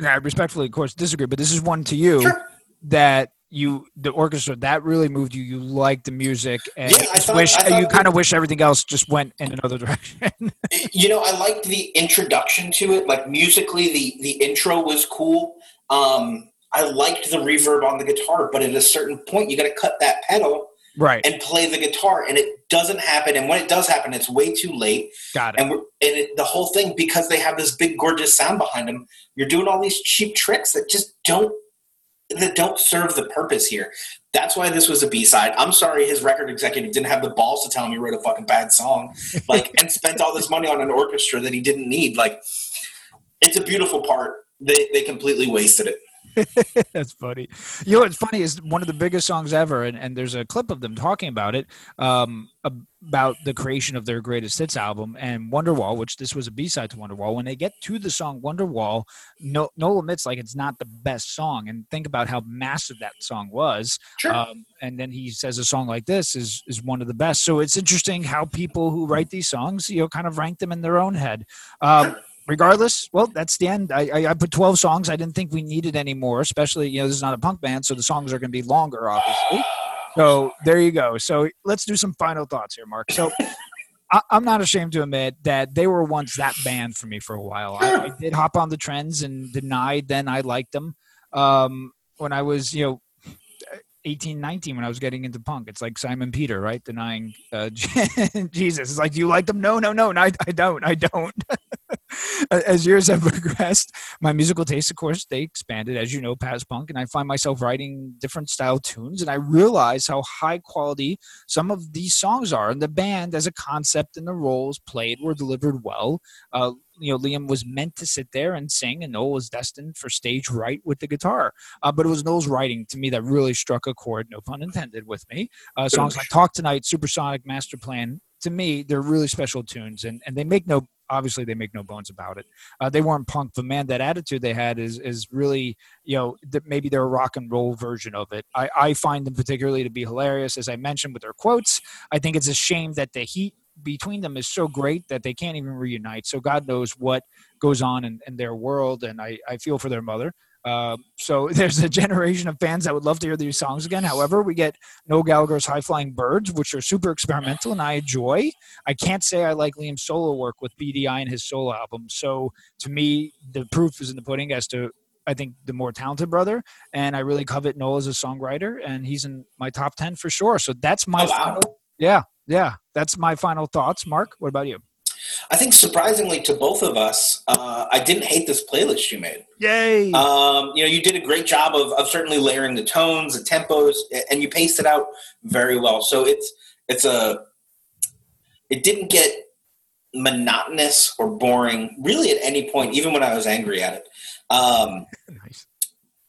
I respectfully, of course, disagree, but this is one to you sure. that you the orchestra that really moved you. You liked the music, and yeah, thought, wish you kind of wish everything else just went in another direction. you know, I liked the introduction to it. Like musically, the the intro was cool. Um, I liked the reverb on the guitar, but at a certain point, you got to cut that pedal right. and play the guitar and it doesn't happen. And when it does happen it's way too late. Got it. And, we're, and it, the whole thing because they have this big gorgeous sound behind them you're doing all these cheap tricks that just don't that don't serve the purpose here. That's why this was a b-side. I'm sorry his record executive didn't have the balls to tell him he wrote a fucking bad song like and spent all this money on an orchestra that he didn't need. Like it's a beautiful part they they completely wasted it. That's funny. You know what's funny is one of the biggest songs ever, and, and there's a clip of them talking about it, um, about the creation of their greatest hits album and Wonderwall, which this was a B side to Wonderwall. When they get to the song Wonderwall, no, Noel admits like it's not the best song, and think about how massive that song was. Sure. Um, and then he says a song like this is is one of the best. So it's interesting how people who write these songs, you know, kind of rank them in their own head. Um, regardless, well, that's the end. I, I, I, put 12 songs. I didn't think we needed any more, especially, you know, this is not a punk band, so the songs are going to be longer, obviously. So there you go. So let's do some final thoughts here, Mark. So I, am not ashamed to admit that they were once that band for me for a while. I, I did hop on the trends and denied then I liked them. Um, when I was, you know, 18, 19 when I was getting into punk. It's like Simon Peter, right? Denying uh, Jesus. It's like, do you like them? No, no, no, no I, I don't. I don't. as years have progressed, my musical taste, of course, they expanded, as you know, past punk, and I find myself writing different style tunes, and I realize how high quality some of these songs are. And the band, as a concept, and the roles played were delivered well. Uh, you know, Liam was meant to sit there and sing, and Noel was destined for stage right with the guitar. Uh, but it was Noel's writing to me that really struck a chord, no pun intended, with me. Uh, songs like Talk Tonight, Supersonic, Master Plan, to me, they're really special tunes, and, and they make no obviously they make no bones about it. Uh, they weren't punk, but man, that attitude they had is is really you know that maybe they're a rock and roll version of it. I, I find them particularly to be hilarious, as I mentioned with their quotes. I think it's a shame that the heat between them is so great that they can't even reunite. So God knows what goes on in, in their world, and I, I feel for their mother. Uh, so there's a generation of fans that would love to hear these songs again. However, we get Noel Gallagher's High Flying Birds, which are super experimental and I enjoy. I can't say I like Liam's solo work with Beady Eye and his solo album. So to me, the proof is in the pudding as to I think the more talented brother, and I really covet Noel as a songwriter, and he's in my top ten for sure. So that's my oh, wow. final, yeah, yeah, that's my final thoughts. Mark, what about you? I think surprisingly to both of us, uh, I didn't hate this playlist you made. Yay! Um, you know, you did a great job of, of certainly layering the tones, the tempos, and you paced it out very well. So it's it's a it didn't get monotonous or boring really at any point, even when I was angry at it. Um, nice.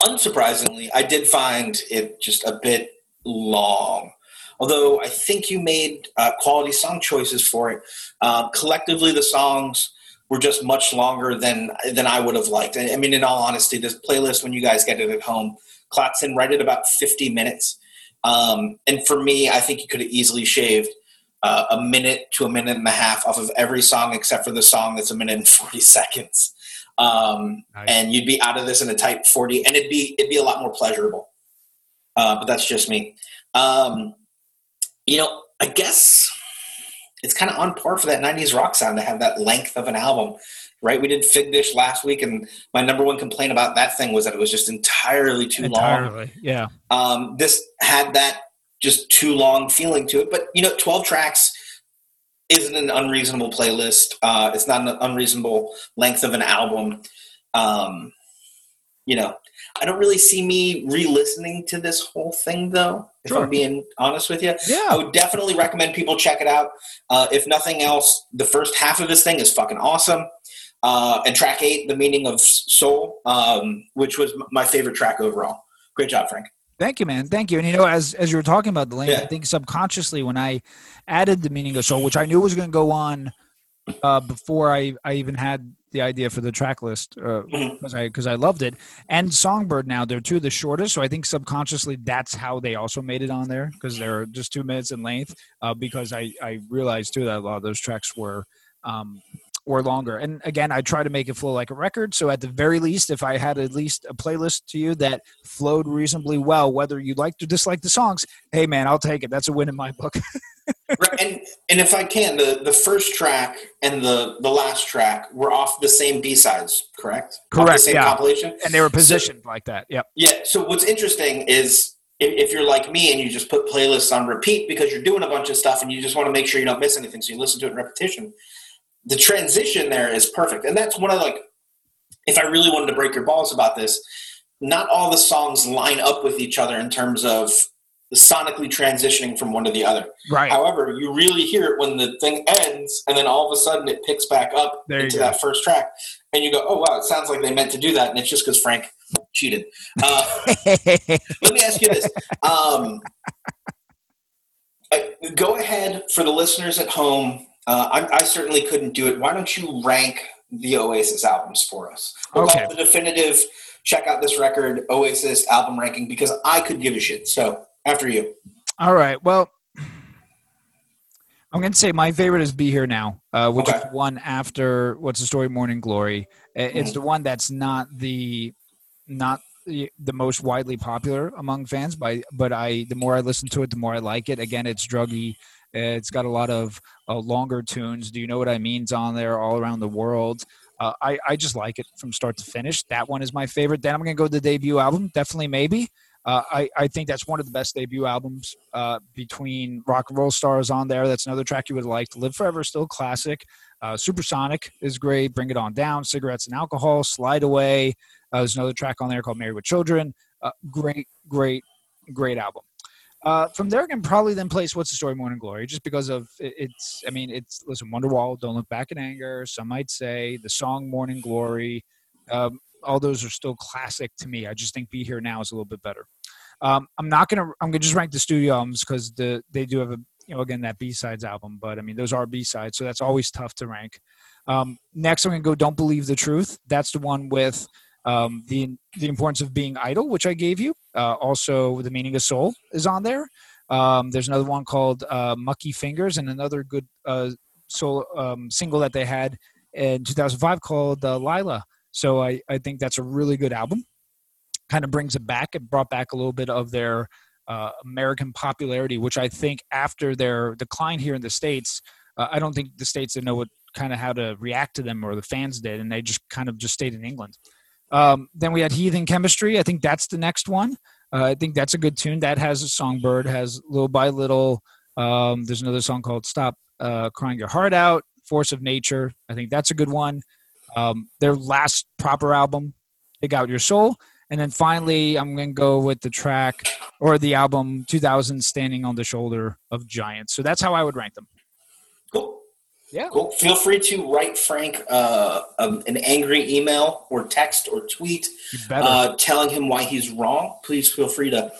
Unsurprisingly, I did find it just a bit long although I think you made uh, quality song choices for it. Uh, collectively, the songs were just much longer than than I would have liked. I mean, in all honesty, this playlist when you guys get it at home, clocks in right at about 50 minutes. Um, and for me, I think you could have easily shaved uh, a minute to a minute and a half off of every song except for the song that's a minute and 40 seconds. Um, nice. And you'd be out of this in a tight 40, and it'd be it'd be a lot more pleasurable. uh, but that's just me. Um, you know, I guess it's kind of on par for that '90s rock sound to have that length of an album. Right, we did Figdish last week, and my number one complaint about that thing was that it was just entirely too Entirely, long. yeah. Um, this had that just too long feeling to it, but you know, 12 tracks isn't an unreasonable playlist. Uh, it's not an unreasonable length of an album. Um, you know, I don't really see me re-listening to this whole thing though. If Sure. I'm being honest with you, Yeah. I would definitely recommend people check it out. Uh, if nothing else, the first half of this thing is fucking awesome. Uh, and track eight, the meaning of soul, um, which was my favorite track overall. Great job, Frank. Thank you, man. Thank you. And you know, as as you were talking about the length, Yeah. I think subconsciously when I added the meaning of soul, which I knew was going to go on uh, before I I even had the idea for the track list because Mhm. I because I loved it, and Songbird now they're two of the shortest, so I think subconsciously that's how they also made it on there because they're just two minutes in length. Uh, because I I realized too that a lot of those tracks were. Um, or longer. And again, I try to make it flow like a record. So at the very least, if I had at least a playlist to you that flowed reasonably well, whether you liked or disliked the songs, hey man, I'll take it. That's a win in my book. Right, and and if I can, the the first track and the the last track were off the same B sides, correct? Correct, same yeah. compilation. and they were positioned like that. Yep. Yeah. So what's interesting is if, if you're like me and you just put playlists on repeat because you're doing a bunch of stuff and you just want to make sure you don't miss anything, so you listen to it in repetition. The transition there is perfect, and that's one of like, if I really wanted to break your balls about this, not all the songs line up with each other in terms of sonically transitioning from one to the other. Right. However, you really hear it when the thing ends, and then all of a sudden it picks back up There into that first track, and you go, "Oh wow, it sounds like they meant to do that," and it's just because Frank cheated. Uh, let me ask you this: um, Go ahead for the listeners at home. Uh, I, I certainly couldn't do it. Why don't you rank the Oasis albums for us? We'll Okay. the definitive. Check out this record, Oasis album ranking, because I could give a shit. So after you. All right. Well, I'm going to say my favorite is "Be Here Now," uh, which Okay. is one after "What's the Story?" Morning Glory. It's the one that's not the not the, the most widely popular among fans. By but I, the more I listen to it, the more I like it. Again, it's druggy. It's got a lot of uh, longer tunes. Do you know what I mean's on there all around the world? Uh, I, I just like it from start to finish. That one is my favorite. Then I'm going to go to the debut album. Definitely, maybe. Uh, I, I think that's one of the best debut albums uh, between Rock and Roll Stars on there. That's another track you would like. Live Forever, still classic. Uh, Supersonic is great. Bring It On Down, Cigarettes and Alcohol, Slide Away. Uh, there's another track on there called Married with Children. Uh, great, great, great album. From there, I can probably then place What's the Story, Morning Glory, just because of it, it's. I mean, it's listen, Wonderwall, Don't Look Back in Anger. Some might say the song Morning Glory. Um, all those are still classic to me. I just think Be Here Now is a little bit better. Um, I'm not gonna. I'm gonna just rank the studio albums because the they do have a you know again that B sides album, but I mean those are B sides, so that's always tough to rank. Um, next, I'm gonna go. Don't believe the truth. That's the one with um, the the importance of being idle, which I gave you. Uh, also, the meaning of soul is on there. Um, there's another one called uh, Mucky Fingers, and another good uh, soul um, single that they had in 2005 called uh, Lyla. So I, I think that's a really good album. Kind of brings it back. It brought back a little bit of their uh, American popularity, which I think after their decline here in the states, uh, I don't think the states didn't know what kind of how to react to them or the fans did, and they just kind of just stayed in England. Um, then we had Heathen Chemistry. I think that's the next one. Uh, I think that's a good tune. That has a songbird, has little by little. Um, there's another song called "Stop uh, Crying Your Heart Out," "Force of Nature." I think that's a good one. Um, their last proper album, "Dig Out Your Soul," and then finally, I'm going to go with the track or the album 2000, "Standing on the Shoulder of Giants." So that's how I would rank them. Cool. Yeah. Cool. Feel free to write Frank uh, um, an angry email or text or tweet uh, telling him why he's wrong. Please feel free to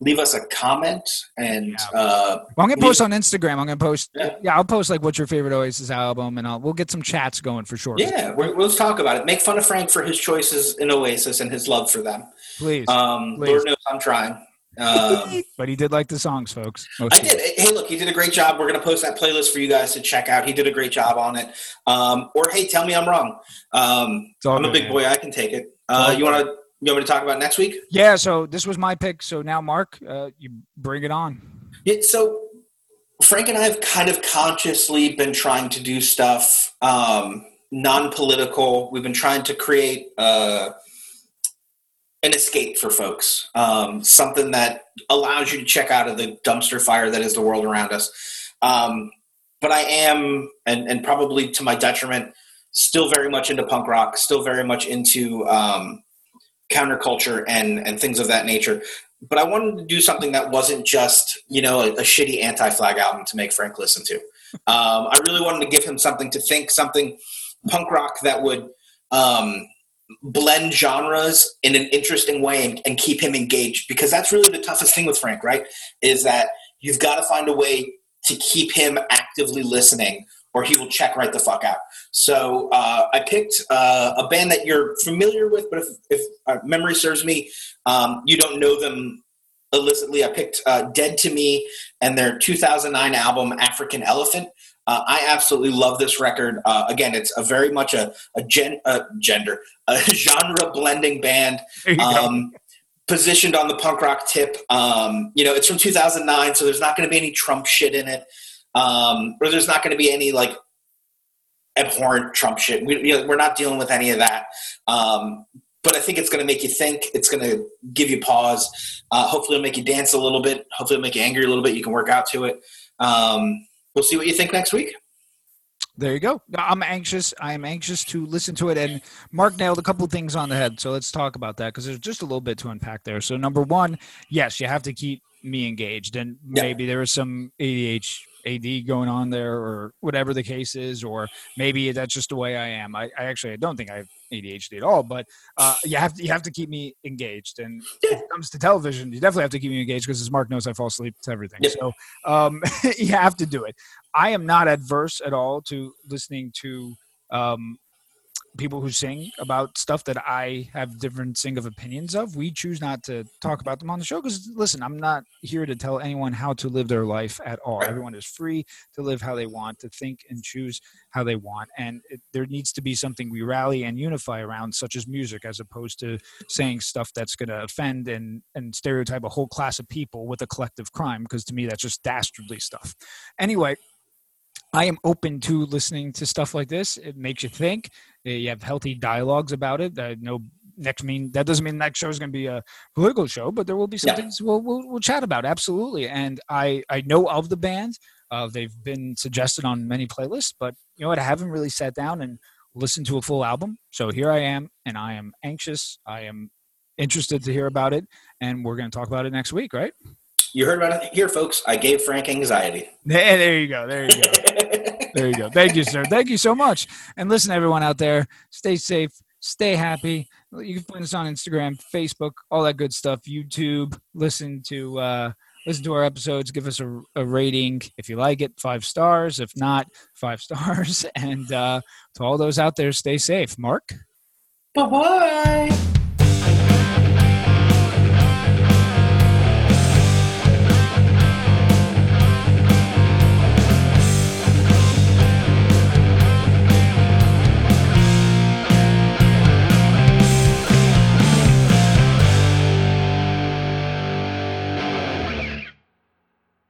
leave us a comment and Yeah. uh, Well, I'm gonna post on Instagram. I'm gonna post. Yeah. Yeah. I'll post like what's your favorite Oasis album, and I'll we'll get some chats going for sure. yeah, we're, let's talk about it. Make fun of Frank for his choices in Oasis and his love for them. please. Um, Please. Lord knows I'm trying. Um, but he did like the songs, folks. Most I of them. did. Hey, look, he did a great job. We're going to post that playlist for you guys to check out. He did a great job on it. Um, or hey, tell me I'm wrong. Um, I'm a big man. boy. I can take it. Uh, you want to You want me to talk about next week? Yeah. So this was my pick. So now, Mark, uh, you bring it on. Yeah, so Frank and I have kind of consciously been trying to do stuff um, non-political. We've been trying to create uh, an escape for folks, um, something that allows you to check out of the dumpster fire that is the world around us. Um, but I am, and, and, probably to my detriment, still very much into punk rock, still very much into um, counterculture and and things of that nature. But I wanted to do something that wasn't just you know a, a shitty anti-flag album to make Frank listen to. Um, I really wanted to give him something to think, something punk rock that would um, blend genres in an interesting way and, and keep him engaged. Because that's really the toughest thing with Frank, right? Is that you've got to find a way to keep him actively listening or he will check right the fuck out. So uh, I picked uh, a band that you're familiar with, but if, if uh, memory serves me, um, you don't know them illicitly. I picked uh, Dead to Me and their 2009 album African Elephant. Uh, I absolutely love this record. Uh, again, it's a very much a, a gen, gender, a genre blending band. Um, positioned on the punk rock tip. Um, you know, it's from 2009, so there's not going to be any Trump shit in it um, or there's not going to be any like abhorrent Trump shit. We, you know, we're not dealing with any of that. Um, but I think it's going to make you think. It's going to give you pause. Uh, hopefully, it'll make you dance a little bit. Hopefully, it'll make you angry a little bit. You can work out to it. Um, we'll see what you think next week. There you go. I'm anxious. I am anxious to listen to it. And Mark nailed a couple of things on the head. So let's talk about that because there's just a little bit to unpack there. So number one, yes, you have to keep me engaged, and maybe there is some ADH AD going on there or whatever the case is, or maybe that's just the way I am. I, I actually I don't think I have ADHD at all, but uh, you have to you have to keep me engaged. And when it comes to television, you definitely have to keep me engaged because as Mark knows, I fall asleep to everything. So um, you have to do it. I am not adverse at all to listening to um, people who sing about stuff that I have different sing of opinions of. We choose not to talk about them on the show because, listen, I'm not here to tell anyone how to live their life at all. Everyone is free to live how they want, to think and choose how they want. And it, there needs to be something we rally and unify around, such as music, as opposed to saying stuff that's going to offend and, and stereotype a whole class of people with a collective crime, because to me, that's just dastardly stuff. Anyway, I am open to listening to stuff like this. It makes you think. You have healthy dialogues about it. Uh, no next mean that doesn't mean next show is going to be a political show, but there will be some yeah. things we'll, we'll, we'll chat about absolutely. And I I know of the band. Uh, they've been suggested on many playlists, but you know what? I haven't really sat down and listened to a full album. So here I am, and I am anxious. I am interested to hear about it, and we're going to talk about it next week, right? You heard about it here, folks. I gave Frank anxiety. There, there you go. There you go. there you go. Thank you, sir. Thank you so much. And listen, everyone out there, stay safe, stay happy. You can find us on Instagram, Facebook, all that good stuff. YouTube. Listen to uh, listen to our episodes. Give us a, a rating if you like it, five stars. If not, five stars. And uh, to all those out there, stay safe. Mark. Bye bye.